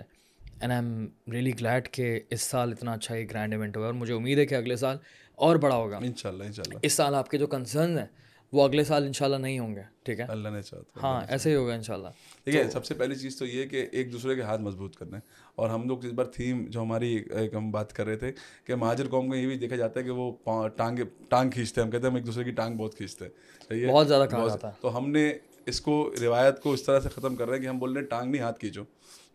and I am really glad کہ اس سال اتنا اچھا ایک گرینڈ ایونٹ ہوا اور مجھے امید ہے کہ اگلے سال اور بڑا ہوگا۔ ان شاء اللہ ان شاء اللہ اس سال آپ کے جو کنسرن ہیں وہ اگلے سال ان شاء اللہ نہیں ہوں گے ٹھیک ہے؟ اللہ نے چاہتا ہاں ایسے ہی ہوگا ان شاء اللہ دیکھیے سب سے پہلی چیز تو یہ کہ ایک دوسرے کے ہاتھ مضبوط کرنا ہے۔ اور ہم لوگ اس بار تھیم جو ہماری ایک ہم بات کر رہے تھے کہ مہاجر قوم کو یہ بھی دیکھا جاتا ہے کہ وہ ٹانگ ٹانگ کھینچتے ہیں۔ ہم کہتے ہیں ہم ایک دوسرے کی ٹانگ بہت کھینچتے ہیں۔ بہت زیادہ کہا جاتا ہے۔ تو ہم نے اس کو روایت کو اس طرح سے ختم کر رہے ہیں کہ ہم بول رہے ہیں ٹانگ نہیں ہاتھ کھینچو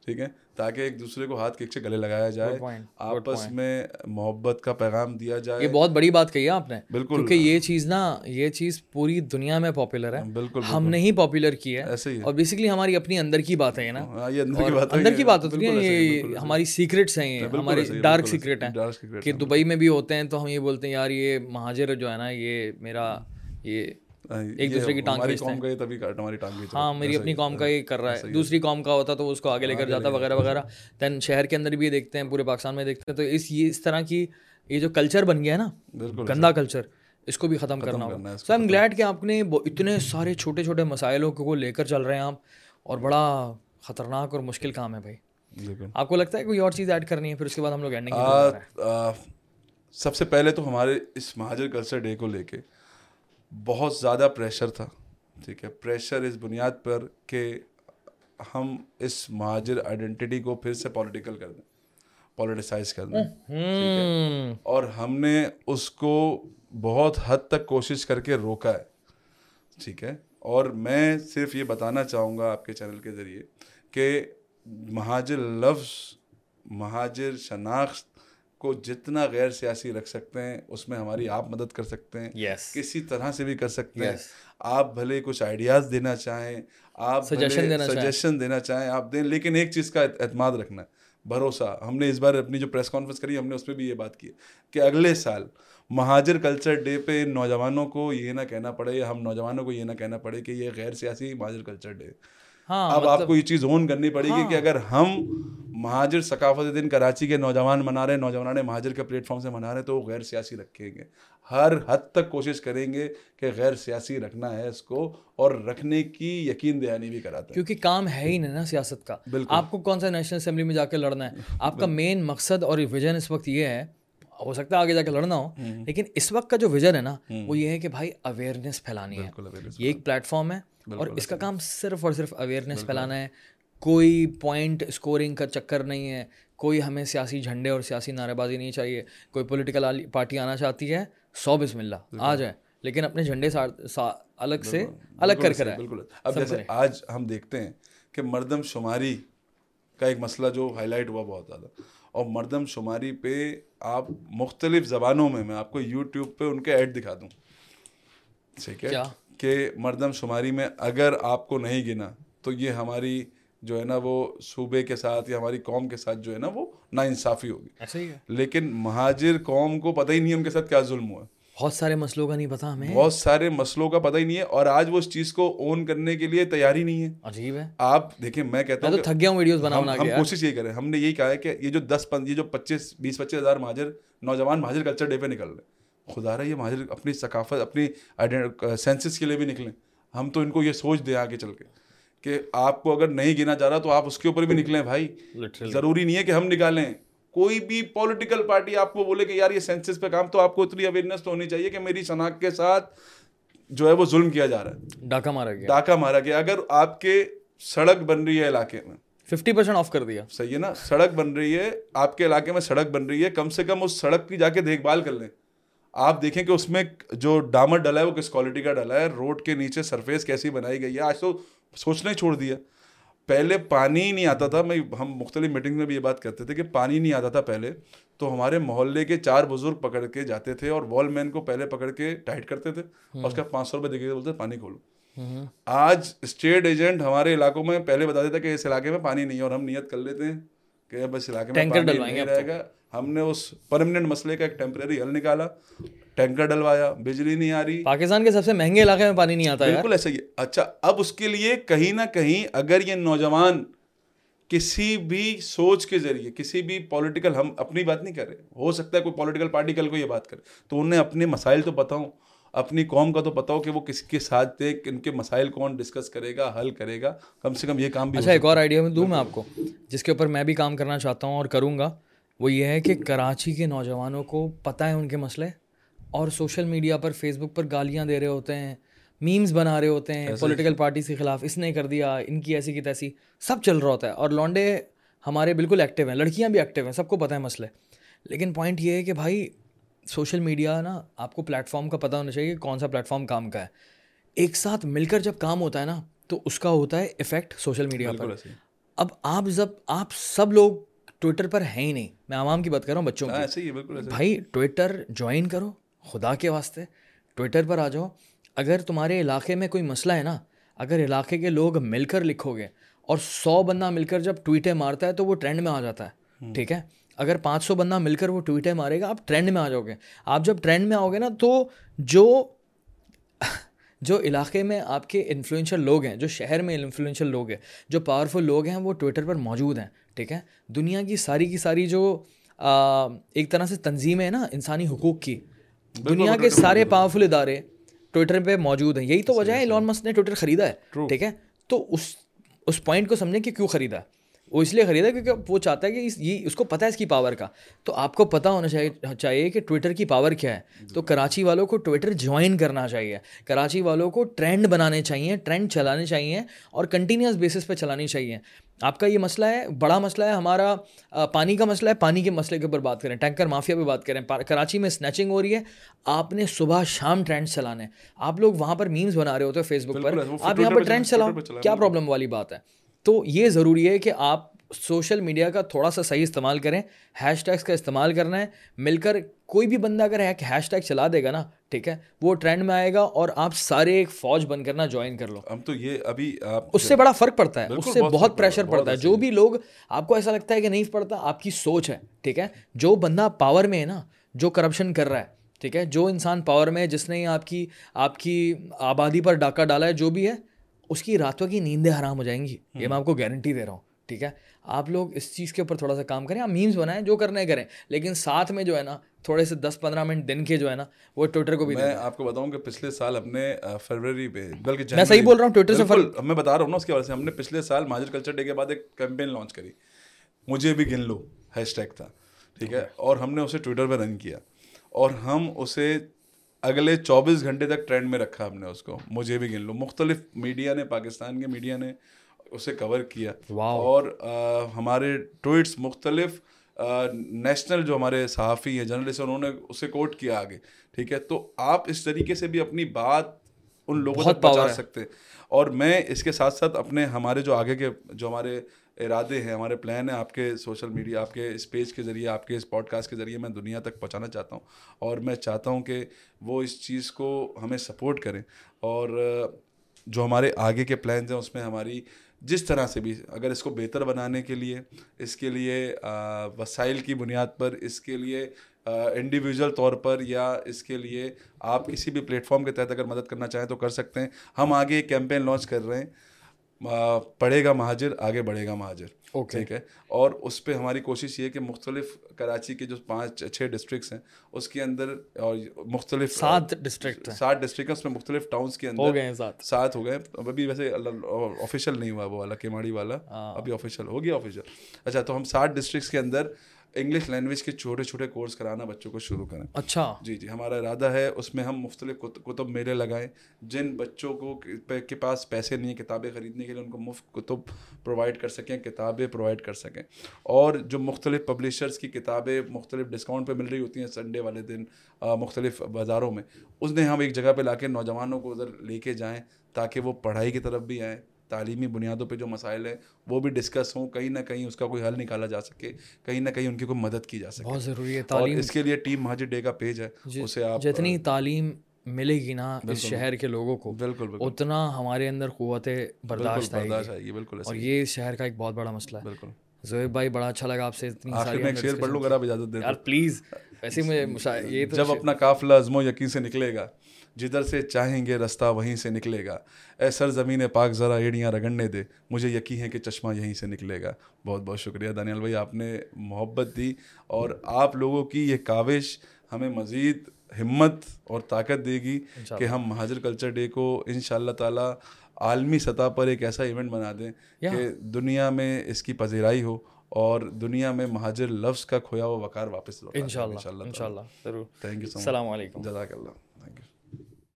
ٹھیک ہے؟ تاکہ ایک دوسرے کو ہاتھ کھینچ کے گلے لگایا جائے آپس میں محبت کا پیغام دیا جائے۔ یہ بہت بڑی بات کہی ہے آپ نے۔ بالکل۔ کیونکہ یہ چیز نا یہ چیز پوری دنیا میں پاپولر ہے۔ بالکل ہم نے ہی پاپولر کی ہے۔ ایسے ہی اور بیسکلی ہماری اپنی اندر کی بات ہے نا۔ یہ اندر کی بات اندر کی بات ہوتی ہے یہ ہماری سیکریٹس ہیں یہ ہماری ڈارک سیکریٹ ہیں۔ کہ دبئی میں بھی ہوتے ہیں تو ہم یہ بولتے ہیں یار یہ مہاجر جو ہے نا یہ میرا یہ ایک دوسرے کی ٹانگ ہاں میری اپنی قوم کا ہی کر رہا ہے۔ دوسری قوم کا ہوتا تو اس کو آگے لے کر جاتا وغیرہ وغیرہ۔ دین شہر کے اندر بھی دیکھتے ہیں پورے پاکستان میں دیکھتے ہیں۔ تو اس یہ اس طرح کی یہ جو کلچر بن گیا ہے نا گندا کلچر اس کو بھی ختم کرنا ہوگا۔ سو ایم گلیڈ کہ آپ نے اتنے سارے چھوٹے چھوٹے مسائلوں کو لے کر چل رہے ہیں آپ اور بڑا خطرناک اور مشکل کام ہے بھائی۔ آپ کو لگتا ہے کوئی اور چیز ایڈ کرنی ہے پھر اس کے بعد ہم لوگ اینڈنگ سب سے پہلے تو ہمارے اس مہاجر کلچر ڈے کو لے کے بہت زیادہ پریشر تھا ٹھیک ہے؟ پریشر اس بنیاد پر کہ ہم اس مہاجر آئیڈینٹی کو پھر سے پولیٹیکل کر دیں پولیٹیسائز کر دیں اور ہم نے اس کو بہت حد تک کوشش کر کے روکا ہے ٹھیک ہے؟ اور میں صرف یہ بتانا چاہوں گا آپ کے چینل کے ذریعے کہ مہاجر لفظ مہاجر شناخت کو جتنا غیر سیاسی رکھ سکتے ہیں اس میں ہماری آپ مدد کر سکتے ہیں۔ یس کسی طرح سے بھی کر سکتے ہیں۔ آپ بھلے کچھ آئیڈیاز دینا چاہیں آپ سجیشن دینا چاہیں۔ آپ دیں۔ لیکن ایک چیز کا اعتماد رکھنا بھروسہ۔ ہم نے اس بار اپنی جو پریس کانفرنس کری ہم نے اس پہ بھی یہ بات کی کہ اگلے سال مہاجر کلچر ڈے پہ نوجوانوں کو یہ نہ کہنا پڑے ہم نوجوانوں کو یہ نہ کہنا پڑے کہ یہ غیر سیاسی مہاجر کلچر ڈے اب آپ کو یہ چیز اون کرنی پڑے گی کہ اگر ہم مہاجر ثقافت دن کراچی کے نوجوان منا رہے ہیں نوجوان مہاجر کے پلیٹ فارم سے منا رہے ہیں تو وہ غیر سیاسی رکھیں گے۔ ہر حد تک کوشش کریں گے کہ غیر سیاسی رکھنا ہے اس کو اور رکھنے کی یقین دہانی بھی کراتے ہیں۔ کیونکہ کام ہے ہی نہیں نا سیاست کا۔ آپ کو کون سا نیشنل اسمبلی میں جا کے لڑنا ہے؟ آپ کا مین مقصد اور ویژن اس وقت یہ ہے ہو سکتا ہے آگے جا کے لڑنا ہو لیکن اس وقت کا جو ویژن ہے نا وہ یہ ہے کہ بھائی اویئرنیس پھیلانی ہے۔ یہ ایک پلیٹ فارم ہے۔ اور اس کا کام صرف اور صرف اویئرنیس پھیلانا ہے۔ کوئی پوائنٹ اسکورنگ کا چکر نہیں ہے۔ کوئی ہمیں سیاسی جھنڈے اور سیاسی نعرے بازی نہیں چاہیے۔ کوئی پولیٹیکل پارٹی آنا چاہتی ہے سو بسم اللہ آ جائے لیکن اپنے جھنڈے الگ سے الگ کر کر بالکل۔ اب جیسے آج ہم دیکھتے ہیں کہ مردم شماری کا ایک مسئلہ جو ہائی لائٹ ہوا بہت زیادہ۔ اور مردم شماری پہ آپ مختلف زبانوں میں میں آپ کو یوٹیوب پہ ان کے ایڈ دکھا دوں۔ ٹھیک ہے کہ مردم شماری میں اگر آپ کو نہیں گنا تو یہ ہماری جو ہے نا وہ صوبے کے ساتھ یا ہماری قوم کے ساتھ جو ہے نا وہ نا انصافی ہوگی لیکن مہاجر قوم کو پتہ ہی نہیں ہم کے ساتھ کیا ظلم ہوا۔ بہت سارے مسئلوں کا نہیں پتا ہمیں۔ بہت سارے مسئلوں کا پتہ ہی نہیں ہے اور آج وہ اس چیز کو اون کرنے کے لیے تیاری نہیں ہے۔ عجیب ہے۔ آپ دیکھیں میں کہتا ہوں تھک گیا ہوں ویڈیوز بنا ہم کوشش یہی کریں ہم نے یہی کہا ہے کہ یہ جو دس یہ جو پچیس بیس پچیس ہزار مہاجر نوجوان مہاجر کلچر ڈے پہ نکل رہے خدا رہا یہ مہاجر اپنی ثقافت اپنی سینسس کے لیے بھی نکلیں۔ ہم تو ان کو یہ سوچ دیں آگے چل کے کہ آپ کو اگر نہیں گنا جا رہا تو آپ اس کے اوپر بھی نکلیں بھائی۔ ضروری نہیں ہے کہ ہم نکالیں۔ کوئی بھی پولیٹیکل پارٹی آپ کو بولے کہ یار یہ سینسس پہ کام تو آپ کو اتنی اویئرنیس تو ہونی چاہیے کہ میری شناخت کے ساتھ جو ہے وہ ظلم کیا جا رہا ہے۔ ڈاکہ مارا گیا۔ ڈاکہ مارا گیا۔ اگر آپ کے سڑک بن رہی ہے علاقے میں۔ ففٹی پرسینٹ آف کر دیا۔ صحیح ہے نا؟ سڑک بن رہی ہے آپ کے علاقے میں سڑک بن رہی ہے کم سے کم اس سڑک کی جا کے دیکھ بھال کر لیں۔ آپ دیکھیں کہ اس میں جو ڈامر ڈلا ہے وہ کس کوالٹی کا ڈلا ہے؟ روڈ کے نیچے سرفیس کیسی بنائی گئی ہے؟ آج تو سوچنا ہی چھوڑ دیا۔ پہلے پانی ہی نہیں آتا تھا میں ہم مختلف میٹنگ میں بھی یہ بات کرتے تھے کہ پانی نہیں آتا تھا پہلے تو ہمارے محلے کے چار بزرگ پکڑ کے جاتے تھے اور وال مین کو پہلے پکڑ کے ٹائٹ کرتے تھے۔ اور اس کا پانچ سو روپئے دیکھے بولتے پانی کھولو۔ آج اسٹیٹ ایجنٹ ہمارے علاقوں میں پہلے بتا دیتا کہ اس علاقے میں پانی نہیں ہے اور ہم نیت کر لیتے ہیں۔ کہ بس علاقے میں پانی نہیں رہے گا۔ ہم نے اس پرماننٹ مسئلے کا ایک ٹیمپرری حل نکالا۔ ٹینکر ڈلوایا بجلی نہیں آ رہی۔ پاکستان کے سب سے مہنگے علاقے میں پانی نہیں آتا بالکل ایسا ہی اچھا اب اس کے لیے کہیں نہ کہیں اگر یہ نوجوان کسی بھی سوچ کے ذریعے کسی بھی پولیٹیکل ہم اپنی بات نہیں کر رہے۔ ہو سکتا ہے کوئی پولیٹیکل پارٹی کل کو یہ بات کرے تو انہیں اپنے مسائل تو بتاؤں۔ اپنی قوم کا تو بتاؤ کہ وہ کس کے ساتھ تھے ان کے مسائل کون ڈسکس کرے گا حل کرے گا۔ کم سے کم یہ کام بھی اچھا ایک اور آئیڈیا میں دوں میں آپ کو جس کے اوپر میں بھی کام کرنا چاہتا ہوں اور کروں گا وہ یہ ہے کہ کراچی کے نوجوانوں کو پتہ ہے ان کے مسئلے اور سوشل میڈیا پر فیس بک پر گالیاں دے رہے ہوتے ہیں میمز بنا رہے ہوتے ہیں پولیٹیکل پارٹی کے خلاف اس نے کر دیا ان کی ایسی کی تیسی سب چل رہا ہوتا ہے۔ اور لانڈے ہمارے بالکل ایکٹیو ہیں لڑکیاں بھی ایکٹیو ہیں سب کو پتہ ہے مسئلے۔ لیکن پوائنٹ یہ ہے کہ بھائی سوشل میڈیا نا آپ کو پلیٹ فارم کا پتہ ہونا چاہیے کہ کون سا پلیٹ فارم کام کا ہے۔ ایک ساتھ مل کر جب کام ہوتا ہے نا تو اس کا ہوتا ہے افیکٹ سوشل میڈیا پر۔ اب آپ جب آپ سب لوگ ٹویٹر پر ہیں ہی نہیں۔ میں عوام کی بات کر رہا ہوں بچوں کی۔ ہاں، بھائی ٹویٹر جوائن کرو خدا کے واسطے۔ ٹویٹر پر آ جاؤ۔ اگر تمہارے علاقے میں کوئی مسئلہ ہے نا اگر علاقے کے لوگ مل کر لکھو گے اور سو بندہ مل کر جب ٹویٹیں مارتا ہے تو وہ ٹرینڈ میں آ جاتا ہے۔ ٹھیک ہے؟ اگر پانچ سو بندہ مل کر وہ ٹویٹیں مارے گا آپ ٹرینڈ میں آ جاؤ گے۔ آپ جب ٹرینڈ میں آؤ گے نا تو جو جو علاقے میں آپ کے انفلوئنشل لوگ ہیں جو شہر میں انفلوئنشل لوگ ہیں جو پاورفل لوگ ہیں وہ ٹویٹر پر موجود ہیں ٹھیک ہے؟ دنیا کی ساری کی ساری جو ایک طرح سے تنظیمیں ہیں نا انسانی حقوق کی دنیا کے سارے پاورفل ادارے ٹویٹر پہ موجود ہیں۔ یہی تو وجہ ہے لون مس نے ٹویٹر خریدا ہے ٹھیک ہے؟ تو اس اس پوائنٹ کو سمجھیں کہ کیوں خریدا ہے؟ وہ اس لیے خریدا کیونکہ وہ چاہتا ہے کہ یہ اس کو پتہ ہے اس کی پاور کا۔ تو آپ کو پتہ ہونا چاہیے چاہیے کہ ٹویٹر کی پاور کیا ہے۔ تو کراچی والوں کو ٹویٹر جوائن کرنا چاہیے۔ کراچی والوں کو ٹرینڈ بنانے چاہیے ٹرینڈ چلانے چاہیے اور کنٹینیوس بیسس پہ چلانی چاہیے۔ آپ کا یہ مسئلہ ہے بڑا مسئلہ ہے ہمارا پانی کا مسئلہ ہے۔ پانی کے مسئلے کے اوپر بات کریں ٹینکر مافیا پہ بات کریں۔ کراچی میں اسنیچنگ ہو رہی ہے۔ آپ نے صبح شام ٹرینڈ چلانے۔ آپ لوگ وہاں پر میمز بنا رہے ہوتے ہیں فیس بک پر آپ یہاں پر ٹرینڈ چلاؤ۔ کیا پرابلم والی بات ہے؟ تو یہ ضروری ہے کہ آپ سوشل میڈیا کا تھوڑا سا صحیح استعمال کریں ہیش ٹیگس کا استعمال کرنا ہے مل کر کوئی بھی بندہ اگر ہیش ٹیگ چلا دے گا نا ٹھیک ہے وہ ٹرینڈ میں آئے گا اور آپ سارے ایک فوج بن کرنا جوائن کر لو۔ ہم تو یہ ابھی اس سے بڑا فرق پڑتا ہے اس سے بہت پریشر پڑتا ہے جو بھی لوگ آپ کو ایسا لگتا ہے کہ نہیں پڑتا آپ کی سوچ ہے ٹھیک ہے جو بندہ پاور میں ہے نا جو کرپشن کر رہا ہے ٹھیک ہے جو انسان پاور میں ہے جس نے آپ کی آپ کی آبادی پر ڈاکہ ڈالا ہے جو بھی ہے اس کی راتوں کی نیندیں حرام ہو جائیں گی۔ یہ میں آپ کو گارنٹی دے رہا ہوں ٹھیک ہے؟ آپ لوگ اس چیز کے اوپر تھوڑا سا کام کریں آپ میمس بنائیں جو کرنے کریں۔ لیکن ساتھ میں جو ہے نا تھوڑے سے دس پندرہ منٹ دن کے جو ہے نا وہ ٹویٹر کو بھی میں آپ کو بتاؤں کہ پچھلے سال ہم نے فروری پہ بلکہ میں صحیح بول رہا ہوں ٹویٹر سے میں بتا رہا ہوں نا اس کے وجہ سے۔ ہم نے پچھلے سال ماجر کلچر ڈے کے بعد ایک کیمپین لانچ کری۔ مجھے بھی گن لو ہیش ٹیگ تھا ٹھیک ہے؟ اور ہم نے اسے ٹویٹر پہ رن کیا۔ اور ہم اسے اگلے چوبیس گھنٹے تک ٹرینڈ میں رکھا ہم نے اس کو۔ مجھے بھی گن لو۔ مختلف میڈیا نے پاکستان کے میڈیا نے اسے کور کیا۔ اور ہمارے ٹویٹس مختلف نیشنل جو ہمارے صحافی ہیں جرنلسٹ انہوں نے اسے کوٹ کیا آگے۔ ٹھیک ہے؟ تو آپ اس طریقے سے بھی اپنی بات ان لوگوں تک پہنچا سکتے۔ اور میں اس کے ساتھ ساتھ اپنے ہمارے جو آگے کے جو ہمارے ارادے ہیں ہمارے پلان ہیں آپ کے سوشل میڈیا آپ کے اس پیج کے ذریعے آپ کے اس پوڈ کاسٹ کے ذریعے میں دنیا تک پہنچانا چاہتا ہوں۔ اور میں چاہتا ہوں کہ وہ اس چیز کو ہمیں سپورٹ کریں۔ اور جو ہمارے آگے کے پلانز ہیں اس میں ہماری جس طرح سے بھی اگر اس کو بہتر بنانے کے لیے اس کے لیے وسائل کی بنیاد پر اس کے لیے انڈیویژل طور پر یا اس کے لیے آپ کسی بھی پلیٹ فارم کے تحت اگر مدد کرنا چاہیں تو کر سکتے ہیں۔ ہم آگے ایک کیمپین لانچ کر رہے ہیں۔ پڑھے گا مہاجر آگے بڑھے گا مہاجر۔ ٹھیک ہے۔ اور اس پہ ہماری کوشش یہ کہ مختلف کراچی کے جو پانچ چھ ڈسٹرکٹس ہیں اس کے اندر اور مختلف سات ڈسٹرکٹ سات ڈسٹرکٹ اس میں مختلف ٹاؤنس کے اندر سات۔ ہو گئے ابھی ویسے آفیشیل نہیں ہوا وہ والا کیماڑی والا۔ ابھی آفیشیل ہو گیا آفیشیل اچھا تو ہم سات ڈسٹرکٹس کے اندر انگلش لینگویج کے چھوٹے چھوٹے کورس کرانا بچوں کو شروع کریں۔ اچھا۔ جی جی ہمارا ارادہ ہے اس میں ہم مختلف کتب میلے لگائیں۔ جن بچوں کو کے پاس پیسے نہیں ہیں کتابیں خریدنے کے لیے ان کو مفت کتب پرووائڈ کر سکیں کتابیں پرووائڈ کر سکیں۔ اور جو مختلف پبلیشرس کی کتابیں مختلف ڈسکاؤنٹ پہ مل رہی ہوتی ہیں سنڈے والے دن مختلف بازاروں میں اس نے ہم ایک جگہ پہ لا کے نوجوانوں کو ادھر لے کے جائیں تاکہ وہ پڑھائی کی طرف بھی آئیں۔ تعلیمی بنیادوں پہ جو مسائل ہیں وہ بھی ڈسکس ہوں کہیں نہ کہیں اس کا کوئی حل نکالا جا سکے کہیں نہ کہیں ان کی کوئی مدد کی جا سکے۔ بہت ضروری ہے تعلیم اس کے لیے ٹیم مہاجر ڈے کا پیج ہے جی، اسے آپ جتنی تعلیم ملے گی نا اس شہر کے لوگوں کو بالکل اتنا ہمارے اندر قوت برداشت آئے گی۔ بالکل اور یہ شہر کا ایک بہت بڑا مسئلہ ہے۔ بالکل۔ زہیب بھائی بڑا اچھا لگا آپ سے اتنی ساری میں ایک شعر پڑھ لوں اگر آپ اجازت دیں یار پلیز ویسے مجھے یہ جب اپنا قافلہ عزم و یقین سے نکلے گا۔ جدھر سے چاہیں گے رستہ وہیں سے نکلے گا۔ اے سر زمین پاک ذرا ایڑیاں رگڑنے دے۔ مجھے یقین ہے کہ چشمہ یہیں سے نکلے گا۔ بہت بہت شکریہ دانیال بھائی آپ نے محبت دی اور آپ لوگوں کی یہ کاوش ہمیں مزید ہمت اور طاقت دے گی کہ ہم مہاجر کلچر ڈے کو ان شاء اللہ تعالیٰ عالمی سطح پر ایک ایسا ایونٹ بنا دیں کہ دنیا میں اس کی پذیرائی ہو اور دنیا میں مہاجر لفظ کا کھویا ہوا وقار واپس ان شاء اللہ ان شاء اللہ ضرور۔ تھینک یو السلام علیکم۔ جزاک اللہ۔